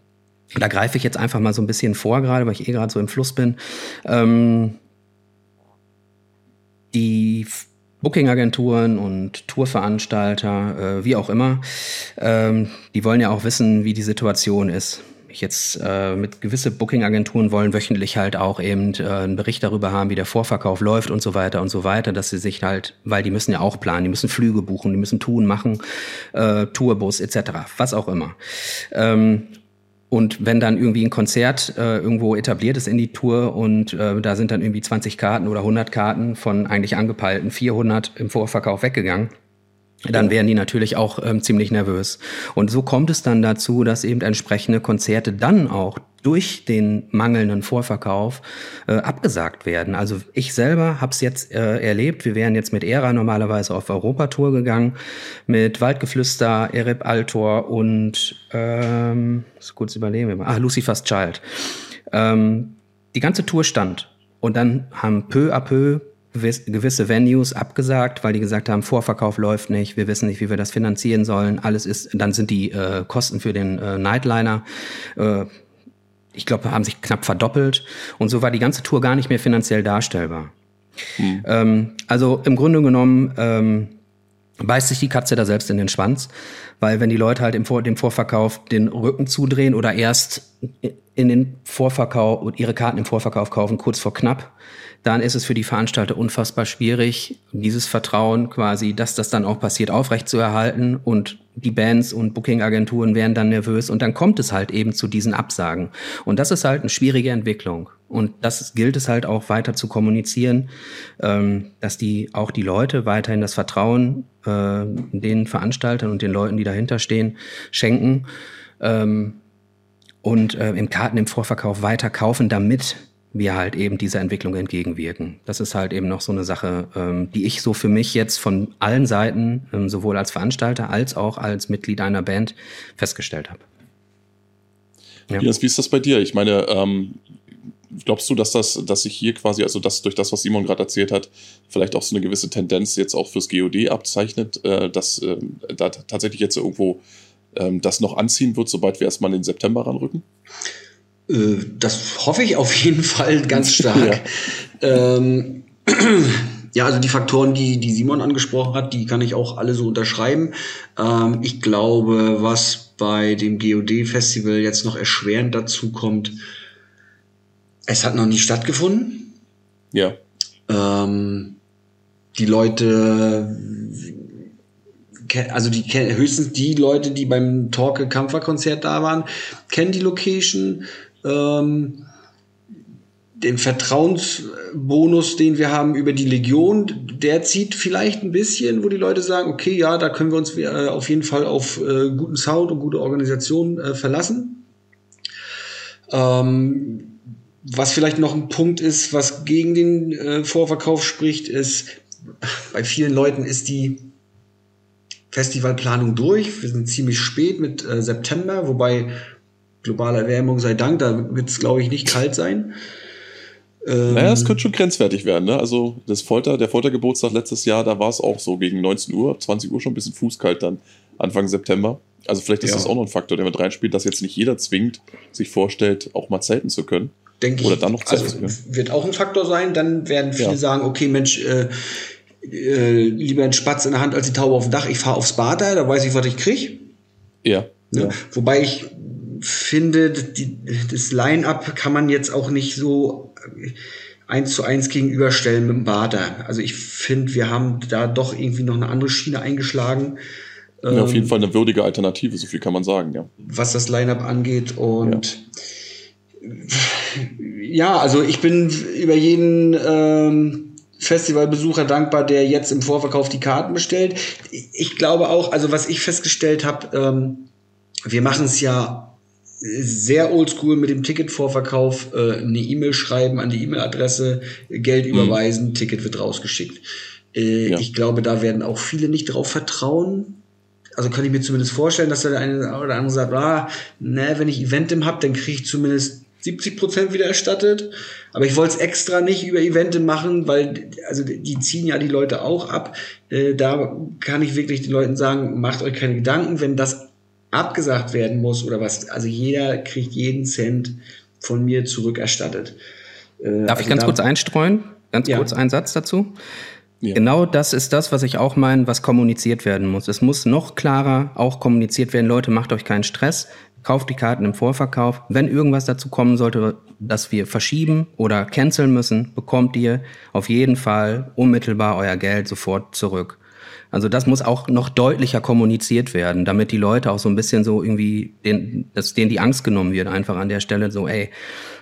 S3: da greife ich jetzt einfach mal so ein bisschen vor, gerade weil ich eh gerade so im Fluss bin. Ähm, die Booking-Agenturen und Tourveranstalter, äh, wie auch immer, ähm, die wollen ja auch wissen, wie die Situation ist. Ich jetzt äh, mit gewisse Booking-Agenturen wollen wöchentlich halt auch eben äh, einen Bericht darüber haben, wie der Vorverkauf läuft und so weiter und so weiter, dass sie sich halt, weil die müssen ja auch planen, die müssen Flüge buchen, die müssen Touren machen, äh, Tourbus etc., was auch immer. Ähm, und wenn dann irgendwie ein Konzert äh, irgendwo etabliert ist in die Tour und äh, da sind dann irgendwie 20 Karten oder 100 Karten von eigentlich angepeilten 400 im Vorverkauf weggegangen, dann wären die natürlich auch ähm, ziemlich nervös. Und so kommt es dann dazu, dass eben entsprechende Konzerte dann auch durch den mangelnden Vorverkauf äh, abgesagt werden. Also ich selber habe es jetzt äh, erlebt. Wir wären jetzt mit Ära normalerweise auf Europatour gegangen, mit Waldgeflüster, Ereb Altor und ähm, kurz überlegen, wir mal- ah, Lucifer's Child. Ähm, die ganze Tour stand. Und dann haben peu à peu gewiss- gewisse Venues abgesagt, weil die gesagt haben, Vorverkauf läuft nicht, wir wissen nicht, wie wir das finanzieren sollen. Alles ist, dann sind die äh, Kosten für den äh, Nightliner, äh, ich glaube, haben sich knapp verdoppelt. Und so war die ganze Tour gar nicht mehr finanziell darstellbar. Ähm, also im Grunde genommen ähm, beißt sich die Katze da selbst in den Schwanz, weil wenn die Leute halt im Vor dem Vorverkauf den Rücken zudrehen oder erst in den Vorverkauf und ihre Karten im Vorverkauf kaufen, kurz vor knapp, dann ist es für die Veranstalter unfassbar schwierig, dieses Vertrauen quasi, dass das dann auch passiert, aufrechtzuerhalten und die Bands und Booking-Agenturen werden dann nervös und dann kommt es halt eben zu diesen Absagen. Und das ist halt eine schwierige Entwicklung. Und das gilt es halt auch weiter zu kommunizieren, ähm, dass die auch die Leute weiterhin das Vertrauen äh, den Veranstaltern und den Leuten, die dahinter stehen, schenken ähm, und äh, im Karten im Vorverkauf weiter kaufen, damit wir halt eben dieser Entwicklung entgegenwirken. Das ist halt eben noch so eine Sache, ähm, die ich so für mich jetzt von allen Seiten, ähm, sowohl als Veranstalter als auch als Mitglied einer Band, festgestellt habe. Ja.
S1: Wie ist das bei dir? Ich meine, ähm, glaubst du, dass das, dass sich hier quasi, also das durch das, was Simon gerade erzählt hat, vielleicht auch so eine gewisse Tendenz jetzt auch fürs GOD abzeichnet, äh, dass ähm, da tatsächlich jetzt irgendwo ähm, das noch anziehen wird, sobald wir erstmal in den September ranrücken?
S2: Äh, Das hoffe ich auf jeden Fall ganz stark. ähm, ja, also die Faktoren, die, die Simon angesprochen hat, die kann ich auch alle so unterschreiben. Ähm, ich glaube, was bei dem GOD-Festival jetzt noch erschwerend dazu kommt, es hat noch nie stattgefunden.
S1: Ja.
S2: Ähm, die Leute, also die höchstens die Leute, die beim Torque Kampferkonzert da waren, kennen die Location. Ähm, den Vertrauensbonus, den wir haben über die Legion, der zieht vielleicht ein bisschen, wo die Leute sagen, okay, ja, da können wir uns äh, auf jeden Fall auf äh, guten Sound und gute Organisation äh, verlassen. Ähm, was vielleicht noch ein Punkt ist, was gegen den äh, Vorverkauf spricht, ist, bei vielen Leuten ist die Festivalplanung durch. Wir sind ziemlich spät mit äh, September, wobei globale Erwärmung sei Dank, da wird es, glaube ich, nicht kalt sein.
S1: Ähm, naja, es könnte schon grenzwertig werden. Ne? Also das Folter, der Foltergeburtstag letztes Jahr, da war es auch so gegen 19 Uhr, ab 20 Uhr schon ein bisschen fußkalt dann Anfang September. Also vielleicht ist ja. das auch noch ein Faktor, der mit reinspielt, dass jetzt nicht jeder zwingt, sich vorstellt, auch mal zelten zu können.
S2: Denke ich. Oder dann noch zelten also, zu können. Wird auch ein Faktor sein. Dann werden viele ja. sagen, okay, Mensch, äh, äh, lieber ein Spatz in der Hand als die Taube auf dem Dach. Ich fahre aufs Bad da weiß ich, was ich krieg.
S1: Ja.
S2: Ne? ja. Wobei ich finde, die, das Line-Up kann man jetzt auch nicht so eins zu eins gegenüberstellen mit dem Bader. Also ich finde, wir haben da doch irgendwie noch eine andere Schiene eingeschlagen.
S1: Ja, auf jeden ähm, Fall eine würdige Alternative, so viel kann man sagen, ja.
S2: Was das Line-Up angeht und ja. ja. also ich bin über jeden ähm, Festivalbesucher dankbar, der jetzt im Vorverkauf die Karten bestellt. Ich glaube auch, also was ich festgestellt habe, ähm, wir machen es ja sehr oldschool mit dem Ticketvorverkauf, äh, eine E-Mail schreiben an die E-Mail-Adresse, Geld mhm. überweisen, Ticket wird rausgeschickt. Äh, ja. Ich glaube, da werden auch viele nicht drauf vertrauen. Also kann ich mir zumindest vorstellen, dass der eine oder andere sagt, ah, ne, wenn ich Eventim habe, dann kriege ich zumindest 70 Prozent wieder erstattet. Aber ich wollte es extra nicht über Evente machen, weil also die ziehen ja die Leute auch ab. Äh, da kann ich wirklich den Leuten sagen, macht euch keine Gedanken, wenn das abgesagt werden muss oder was. Also jeder kriegt jeden Cent von mir zurückerstattet.
S3: Äh, Darf also ich ganz kurz einstreuen? Ganz ja. kurz einen Satz dazu. Ja. Genau das ist das, was ich auch meine, was kommuniziert werden muss. Es muss noch klarer auch kommuniziert werden. Leute, macht euch keinen Stress, kauft die Karten im Vorverkauf. Wenn irgendwas dazu kommen sollte, dass wir verschieben oder canceln müssen, bekommt ihr auf jeden Fall unmittelbar euer Geld sofort zurück. Also das muss auch noch deutlicher kommuniziert werden, damit die Leute auch so ein bisschen so irgendwie, den, dass denen die Angst genommen wird, einfach an der Stelle so, ey,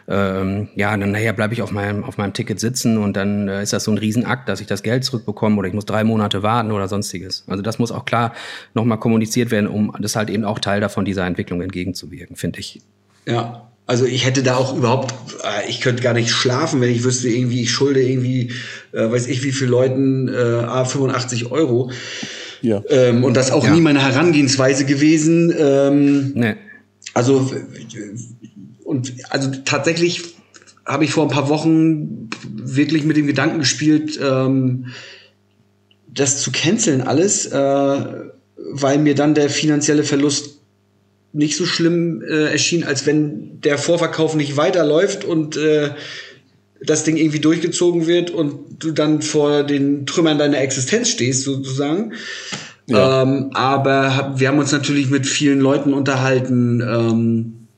S3: ähm, ja, dann nachher bleibe ich auf meinem, auf meinem Ticket sitzen und dann äh, ist das so ein Riesenakt, dass ich das Geld zurückbekomme oder ich muss drei Monate warten oder sonstiges. Also das muss auch klar nochmal kommuniziert werden, um das halt eben auch Teil davon dieser Entwicklung entgegenzuwirken, finde ich.
S2: Ja, also ich hätte da auch überhaupt, äh, ich könnte gar nicht schlafen, wenn ich wüsste, irgendwie, ich schulde irgendwie, äh, weiß ich wie viel Leuten, äh, 85 Euro. Ja. Ähm, und das auch ja. nie meine Herangehensweise gewesen. Ähm, nee. Also, und also tatsächlich habe ich vor ein paar Wochen wirklich mit dem Gedanken gespielt, ähm, das zu canceln alles, äh, weil mir dann der finanzielle Verlust nicht so schlimm äh, erschien, als wenn der Vorverkauf nicht weiterläuft und äh, das Ding irgendwie durchgezogen wird und du dann vor den Trümmern deiner Existenz stehst, sozusagen. Ja. Ähm, aber hab, wir haben uns natürlich mit vielen Leuten unterhalten. Ähm,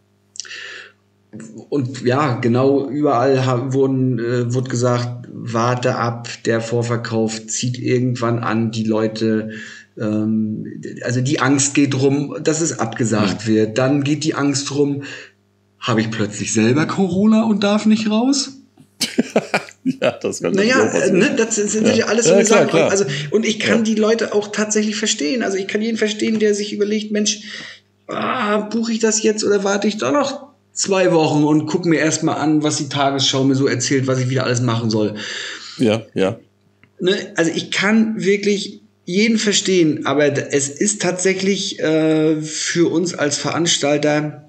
S2: und ja, genau überall haben, wurden, äh, wurde gesagt, warte ab, der Vorverkauf zieht irgendwann an, die Leute ähm, also die Angst geht drum, dass es abgesagt mhm. wird. Dann geht die Angst drum, habe ich plötzlich selber Corona und darf nicht raus?
S1: ja, das kann
S2: Naja, ne, das sind ja, alles so ja, klar, Sachen. Klar. Also, und ich kann ja. die Leute auch tatsächlich verstehen. Also ich kann jeden verstehen, der sich überlegt, Mensch, ah, buche ich das jetzt oder warte ich doch noch zwei Wochen und gucke mir erstmal an, was die Tagesschau mir so erzählt, was ich wieder alles machen soll.
S1: Ja, ja.
S2: Ne, also ich kann wirklich jeden verstehen, aber es ist tatsächlich äh, für uns als Veranstalter,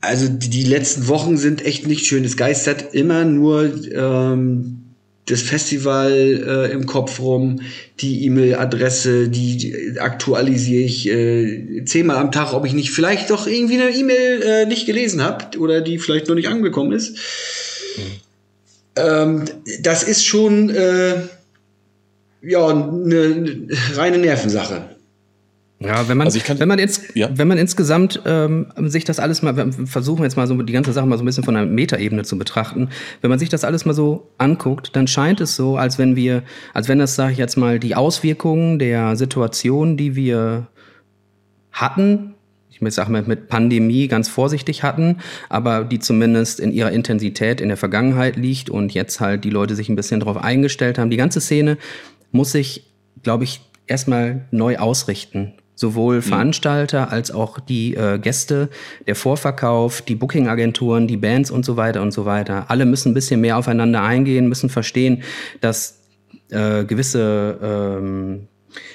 S2: also die, die, letzten Wochen sind echt nicht schön. Es geistert immer nur ähm, das Festival äh, im Kopf rum, die E-Mail-Adresse, die, die, aktualisiere ich äh, zehnmal am Tag, ob ich nicht vielleicht doch irgendwie eine E-Mail äh, nicht gelesen habe oder die vielleicht noch nicht angekommen ist. Mhm. Ähm, das ist schon äh, ja, eine reine Nervensache.
S3: Ja, wenn man, also wenn man, ins, ja. wenn man insgesamt ähm, sich das alles mal, wir versuchen jetzt mal so die ganze Sache mal so ein bisschen von einer Metaebene zu betrachten, wenn man sich das alles mal so anguckt, dann scheint es so, als wenn wir, als wenn das, sage ich jetzt mal, die Auswirkungen der Situation, die wir hatten, ich sag mal, mit Pandemie ganz vorsichtig hatten, aber die zumindest in ihrer Intensität in der Vergangenheit liegt und jetzt halt die Leute sich ein bisschen darauf eingestellt haben. Die ganze Szene muss sich, glaube ich, erstmal neu ausrichten. Sowohl mhm. Veranstalter als auch die äh, Gäste, der Vorverkauf, die Booking-Agenturen, die Bands und so weiter und so weiter. Alle müssen ein bisschen mehr aufeinander eingehen, müssen verstehen, dass äh, gewisse ähm,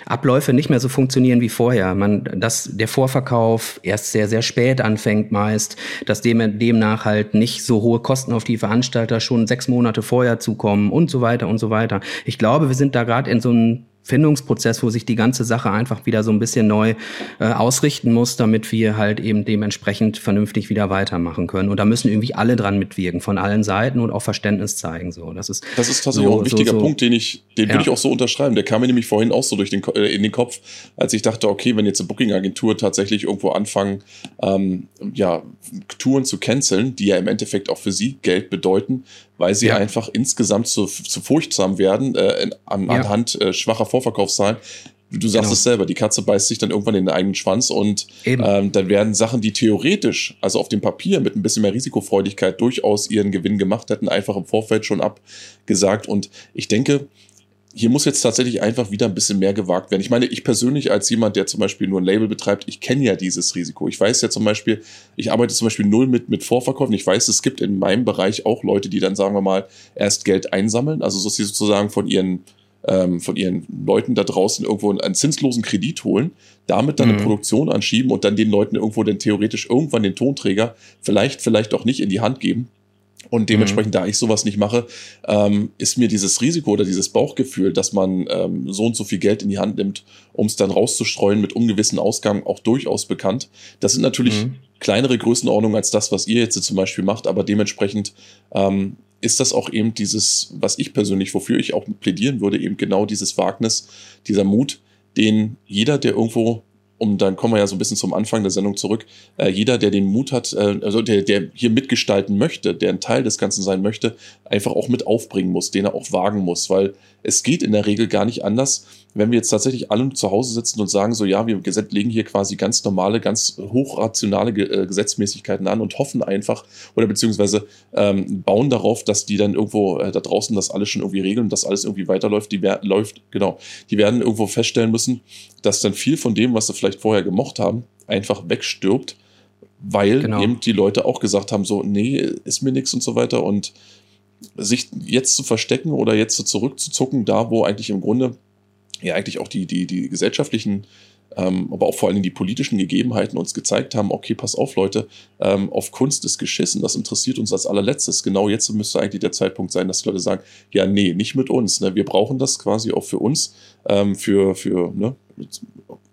S3: Abläufe nicht mehr so funktionieren wie vorher. Man, dass der Vorverkauf erst sehr, sehr spät anfängt meist, dass dem, demnach halt nicht so hohe Kosten auf die Veranstalter schon sechs Monate vorher zukommen und so weiter und so weiter. Ich glaube, wir sind da gerade in so einem Findungsprozess, wo sich die ganze Sache einfach wieder so ein bisschen neu äh, ausrichten muss, damit wir halt eben dementsprechend vernünftig wieder weitermachen können. Und da müssen irgendwie alle dran mitwirken, von allen Seiten und auch Verständnis zeigen. So, das ist
S1: das ist tatsächlich so, auch ein wichtiger so, so, Punkt, den ich, den ja. würde ich auch so unterschreiben. Der kam mir nämlich vorhin auch so durch den äh, in den Kopf, als ich dachte, okay, wenn jetzt eine Booking-Agentur tatsächlich irgendwo anfangen, ähm, ja Touren zu canceln, die ja im Endeffekt auch für sie Geld bedeuten, weil sie ja. einfach insgesamt zu, zu furchtsam werden äh, in, an, ja. anhand äh, schwacher Vorverkaufszahlen. Du sagst genau. es selber, die Katze beißt sich dann irgendwann in den eigenen Schwanz und ähm, dann werden Sachen, die theoretisch, also auf dem Papier mit ein bisschen mehr Risikofreudigkeit durchaus ihren Gewinn gemacht hätten, einfach im Vorfeld schon abgesagt. Und ich denke, hier muss jetzt tatsächlich einfach wieder ein bisschen mehr gewagt werden. Ich meine, ich persönlich als jemand, der zum Beispiel nur ein Label betreibt, ich kenne ja dieses Risiko. Ich weiß ja zum Beispiel, ich arbeite zum Beispiel null mit, mit Vorverkäufen. Ich weiß, es gibt in meinem Bereich auch Leute, die dann, sagen wir mal, erst Geld einsammeln, also so sie sozusagen von ihren, ähm, von ihren Leuten da draußen irgendwo einen zinslosen Kredit holen, damit dann mhm. eine Produktion anschieben und dann den Leuten irgendwo dann theoretisch irgendwann den Tonträger vielleicht, vielleicht auch nicht in die Hand geben und dementsprechend, mhm. da ich sowas nicht mache, ähm, ist mir dieses Risiko oder dieses Bauchgefühl, dass man ähm, so und so viel Geld in die Hand nimmt, um es dann rauszustreuen mit ungewissen Ausgaben, auch durchaus bekannt. Das sind natürlich mhm. kleinere Größenordnungen als das, was ihr jetzt zum Beispiel macht, aber dementsprechend ähm, ist das auch eben dieses, was ich persönlich, wofür ich auch plädieren würde, eben genau dieses Wagnis, dieser Mut, den jeder, der irgendwo und dann kommen wir ja so ein bisschen zum Anfang der Sendung zurück. Äh, jeder, der den Mut hat, äh, also der, der hier mitgestalten möchte, der ein Teil des Ganzen sein möchte, einfach auch mit aufbringen muss, den er auch wagen muss, weil es geht in der Regel gar nicht anders, wenn wir jetzt tatsächlich alle zu Hause sitzen und sagen, so ja, wir legen hier quasi ganz normale, ganz hochrationale äh, Gesetzmäßigkeiten an und hoffen einfach oder beziehungsweise ähm, bauen darauf, dass die dann irgendwo äh, da draußen das alles schon irgendwie regeln und dass alles irgendwie weiterläuft, die läuft, genau, die werden irgendwo feststellen müssen, dass dann viel von dem, was sie vielleicht vorher gemocht haben, einfach wegstirbt, weil genau. eben die Leute auch gesagt haben, so, nee, ist mir nichts und so weiter und sich jetzt zu verstecken oder jetzt so zurückzuzucken, da wo eigentlich im Grunde ja eigentlich auch die, die, die gesellschaftlichen, ähm, aber auch vor allem die politischen Gegebenheiten uns gezeigt haben, okay, pass auf, Leute, ähm, auf Kunst ist geschissen, das interessiert uns als allerletztes. Genau jetzt müsste eigentlich der Zeitpunkt sein, dass die Leute sagen, ja, nee, nicht mit uns. Ne? Wir brauchen das quasi auch für uns, ähm, für, für, ne,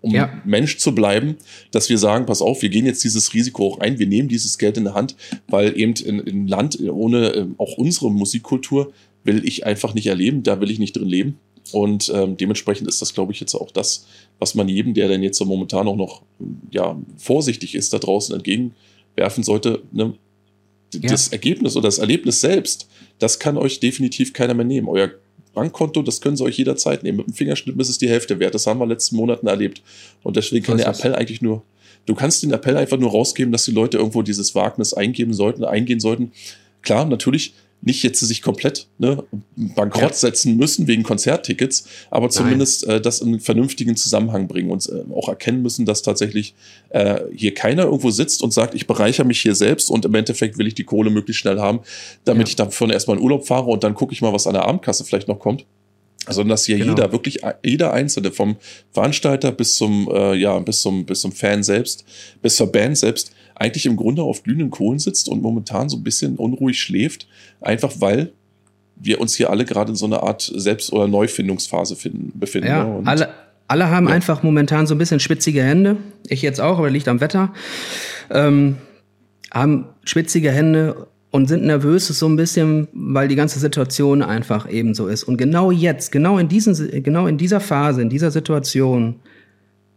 S1: um ja. Mensch zu bleiben, dass wir sagen, pass auf, wir gehen jetzt dieses Risiko auch ein, wir nehmen dieses Geld in der Hand, weil eben in, in Land ohne äh, auch unsere Musikkultur will ich einfach nicht erleben, da will ich nicht drin leben. Und ähm, dementsprechend ist das, glaube ich, jetzt auch das, was man jedem, der denn jetzt so momentan auch noch ja, vorsichtig ist, da draußen entgegenwerfen sollte. Ne? Ja. Das Ergebnis oder das Erlebnis selbst, das kann euch definitiv keiner mehr nehmen. Euer Bankkonto, das können sie euch jederzeit nehmen. Mit dem Fingerschnitt ist es die Hälfte wert. Das haben wir in den letzten Monaten erlebt. Und deswegen kann der Appell eigentlich nur, du kannst den Appell einfach nur rausgeben, dass die Leute irgendwo dieses Wagnis eingeben sollten, eingehen sollten. Klar, natürlich, nicht jetzt sich komplett ne, bankrott setzen müssen wegen Konzerttickets, aber zumindest äh, das in einen vernünftigen Zusammenhang bringen und äh, auch erkennen müssen, dass tatsächlich äh, hier keiner irgendwo sitzt und sagt, ich bereichere mich hier selbst und im Endeffekt will ich die Kohle möglichst schnell haben, damit ja. ich davon erstmal in Urlaub fahre und dann gucke ich mal, was an der Abendkasse vielleicht noch kommt sondern dass hier genau. jeder, wirklich jeder Einzelne, vom Veranstalter bis zum, äh, ja, bis zum, bis zum Fan selbst, bis zur Band selbst, eigentlich im Grunde auf glühenden Kohlen sitzt und momentan so ein bisschen unruhig schläft, einfach weil wir uns hier alle gerade in so einer Art Selbst- oder Neufindungsphase finden, befinden.
S3: Ja,
S1: ne?
S3: alle, alle haben ja. einfach momentan so ein bisschen schwitzige Hände. Ich jetzt auch, aber liegt am Wetter. Ähm, haben schwitzige Hände und sind nervös so ein bisschen, weil die ganze Situation einfach eben so ist. Und genau jetzt, genau in, diesen, genau in dieser Phase, in dieser Situation,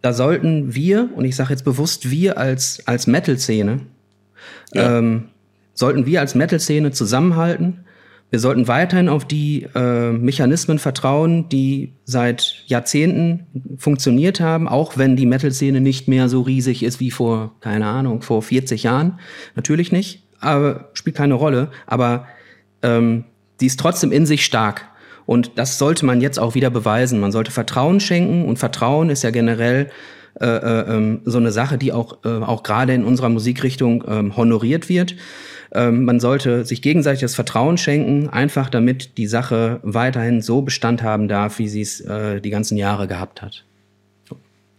S3: da sollten wir, und ich sage jetzt bewusst wir als, als Metal-Szene, ja. ähm, sollten wir als Metal-Szene zusammenhalten, wir sollten weiterhin auf die äh, Mechanismen vertrauen, die seit Jahrzehnten funktioniert haben, auch wenn die Metal-Szene nicht mehr so riesig ist wie vor, keine Ahnung, vor 40 Jahren. Natürlich nicht, aber spielt keine Rolle. Aber ähm, die ist trotzdem in sich stark. Und das sollte man jetzt auch wieder beweisen. Man sollte Vertrauen schenken und Vertrauen ist ja generell äh, äh, ähm, so eine Sache, die auch, äh, auch gerade in unserer Musikrichtung äh, honoriert wird. Ähm, man sollte sich gegenseitig das Vertrauen schenken, einfach damit die Sache weiterhin so Bestand haben darf, wie sie es äh, die ganzen Jahre gehabt hat.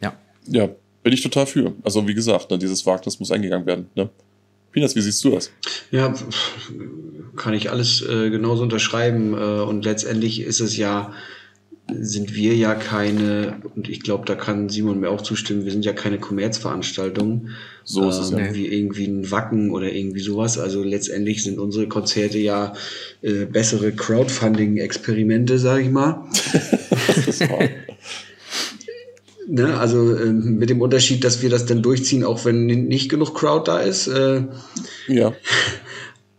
S1: Ja. Ja, bin ich total für. Also wie gesagt, ne, dieses Wagnis muss eingegangen werden. Ne? Pinas, wie siehst du das?
S2: Ja, kann ich alles äh, genauso unterschreiben. Äh, und letztendlich ist es ja sind wir ja keine, und ich glaube, da kann Simon mir auch zustimmen, wir sind ja keine Kommerzveranstaltung. So ist es ähm, ja. Wie irgendwie ein Wacken oder irgendwie sowas. Also letztendlich sind unsere Konzerte ja äh, bessere Crowdfunding-Experimente, sage ich mal. ne, also äh, mit dem Unterschied, dass wir das dann durchziehen, auch wenn nicht genug Crowd da ist. Äh,
S1: ja.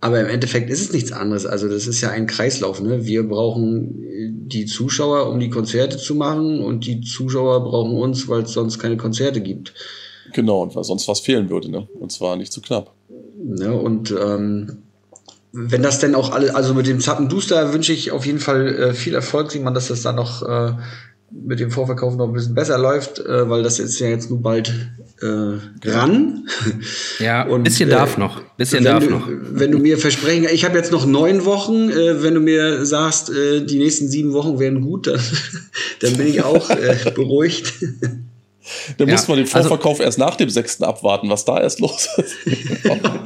S2: Aber im Endeffekt ist es nichts anderes. Also das ist ja ein Kreislauf. Ne? Wir brauchen die Zuschauer, um die Konzerte zu machen und die Zuschauer brauchen uns, weil es sonst keine Konzerte gibt.
S1: Genau, und weil sonst was fehlen würde. Ne? Und zwar nicht zu knapp.
S2: Ne? Und ähm, wenn das denn auch alle, also mit dem Zappenduster wünsche ich auf jeden Fall äh, viel Erfolg, sieht man, dass das dann noch äh, mit dem Vorverkauf noch ein bisschen besser läuft, äh, weil das ist ja jetzt nun bald äh, ran.
S3: Ja, ein bisschen äh, darf noch. Bisschen darf
S2: du,
S3: noch.
S2: Wenn du mir versprechen, ich habe jetzt noch neun Wochen, äh, wenn du mir sagst, äh, die nächsten sieben Wochen werden gut, dann, dann bin ich auch äh, beruhigt.
S1: Dann ja, muss man den also Vorverkauf also, erst nach dem sechsten abwarten, was da erst los ist.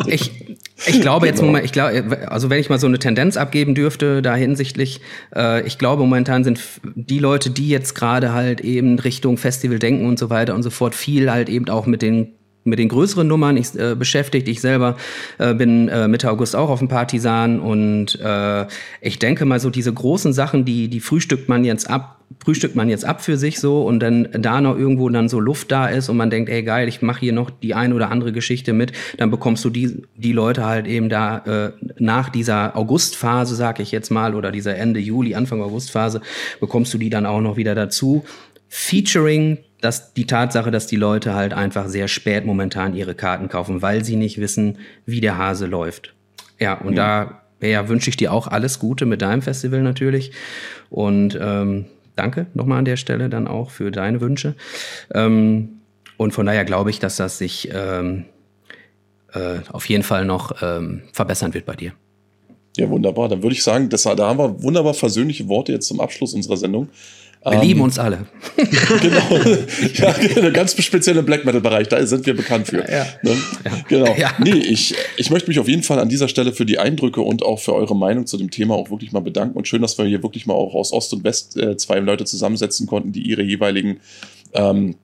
S3: ich, ich glaube jetzt, genau. ich glaube, also wenn ich mal so eine Tendenz abgeben dürfte, da hinsichtlich, äh, ich glaube momentan sind die Leute, die jetzt gerade halt eben Richtung Festival denken und so weiter und so fort, viel halt eben auch mit den mit den größeren Nummern ich, äh, beschäftigt. Ich selber äh, bin äh, Mitte August auch auf dem Partisan und äh, ich denke mal so diese großen Sachen, die die frühstückt man jetzt ab frühstückt man jetzt ab für sich so und dann da noch irgendwo dann so Luft da ist und man denkt, ey geil, ich mache hier noch die ein oder andere Geschichte mit, dann bekommst du die, die Leute halt eben da äh, nach dieser Augustphase, sag ich jetzt mal, oder dieser Ende Juli, Anfang Augustphase, bekommst du die dann auch noch wieder dazu. Featuring dass die Tatsache, dass die Leute halt einfach sehr spät momentan ihre Karten kaufen, weil sie nicht wissen, wie der Hase läuft. Ja, und mhm. da ja, wünsche ich dir auch alles Gute mit deinem Festival natürlich. Und ähm, danke nochmal an der Stelle dann auch für deine Wünsche. Ähm, und von daher glaube ich, dass das sich ähm, äh, auf jeden Fall noch ähm, verbessern wird bei dir.
S1: Ja, wunderbar. Dann würde ich sagen, das, da haben wir wunderbar versöhnliche Worte jetzt zum Abschluss unserer Sendung.
S3: Wir ähm, lieben uns alle.
S1: genau. Ja, genau. ganz speziell im Black Metal-Bereich, da sind wir bekannt für. Ja. Ne? ja. Genau. Ja. Nee, ich, ich möchte mich auf jeden Fall an dieser Stelle für die Eindrücke und auch für eure Meinung zu dem Thema auch wirklich mal bedanken. Und schön, dass wir hier wirklich mal auch aus Ost und West äh, zwei Leute zusammensetzen konnten, die ihre jeweiligen, ähm,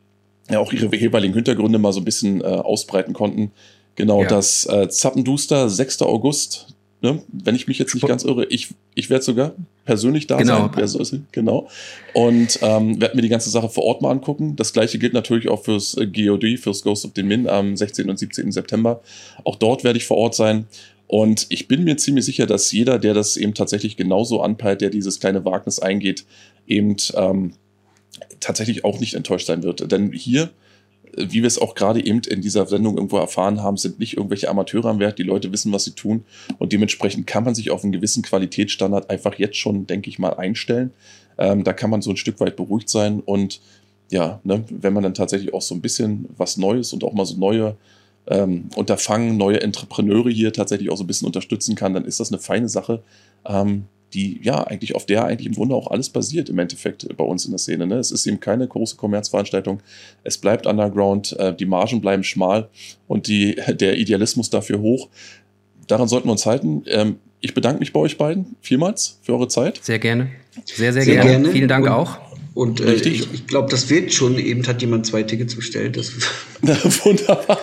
S1: ja, auch ihre jeweiligen Hintergründe mal so ein bisschen äh, ausbreiten konnten. Genau, ja. das äh, Zappenduster, 6. August, Ne? Wenn ich mich jetzt nicht ganz irre, ich, ich werde sogar persönlich da
S3: genau.
S1: sein. So genau. Und ähm, werde mir die ganze Sache vor Ort mal angucken. Das gleiche gilt natürlich auch fürs äh, GOD, fürs Ghost of the Min am 16. und 17. September. Auch dort werde ich vor Ort sein. Und ich bin mir ziemlich sicher, dass jeder, der das eben tatsächlich genauso anpeilt, der dieses kleine Wagnis eingeht, eben ähm, tatsächlich auch nicht enttäuscht sein wird. Denn hier wie wir es auch gerade eben in dieser Sendung irgendwo erfahren haben, sind nicht irgendwelche Amateure am Werk. Die Leute wissen, was sie tun. Und dementsprechend kann man sich auf einen gewissen Qualitätsstandard einfach jetzt schon, denke ich mal, einstellen. Ähm, da kann man so ein Stück weit beruhigt sein. Und ja, ne, wenn man dann tatsächlich auch so ein bisschen was Neues und auch mal so neue ähm, Unterfangen, neue Entrepreneure hier tatsächlich auch so ein bisschen unterstützen kann, dann ist das eine feine Sache. Ähm, die ja eigentlich auf der eigentlich im Grunde auch alles basiert im Endeffekt bei uns in der Szene. Ne? Es ist eben keine große Kommerzveranstaltung. Es bleibt Underground, äh, die Margen bleiben schmal und die, der Idealismus dafür hoch. Daran sollten wir uns halten. Ähm, ich bedanke mich bei euch beiden vielmals für eure Zeit.
S3: Sehr gerne. Sehr, sehr, sehr gerne. gerne. Vielen Dank
S2: und,
S3: auch.
S2: Und äh, ich, ich glaube, das wird schon. Eben hat jemand zwei Tickets bestellt. Das
S1: Na, wunderbar.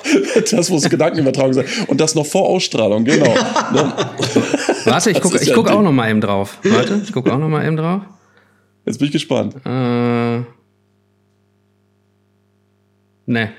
S1: Das muss Gedankenübertragung sein. Und das noch vor Ausstrahlung, genau.
S3: Warte, ich gucke ja guck auch noch mal eben drauf. Warte, ich gucke auch noch mal eben drauf.
S1: Jetzt bin ich gespannt.
S3: Äh, ne.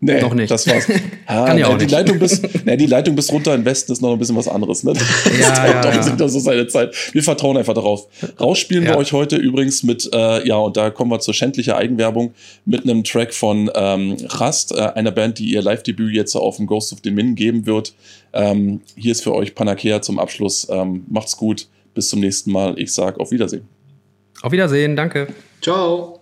S1: Nee,
S3: noch nicht.
S1: Das war's.
S3: Ah, Kann ja auch
S1: die
S3: nicht.
S1: Leitung bis, nee, die Leitung bis runter in Westen ist noch ein bisschen was anderes. Ne? Das
S3: ja,
S1: dauert
S3: ja,
S1: ja, ja. Das so seine Zeit. Wir vertrauen einfach darauf. Rausspielen ja. wir euch heute übrigens mit, äh, ja, und da kommen wir zur schändlichen Eigenwerbung, mit einem Track von ähm, Rast, äh, einer Band, die ihr Live-Debüt jetzt auf dem Ghost of the Min geben wird. Ähm, hier ist für euch Panakea zum Abschluss. Ähm, macht's gut. Bis zum nächsten Mal. Ich sag auf Wiedersehen.
S3: Auf Wiedersehen. Danke.
S2: Ciao.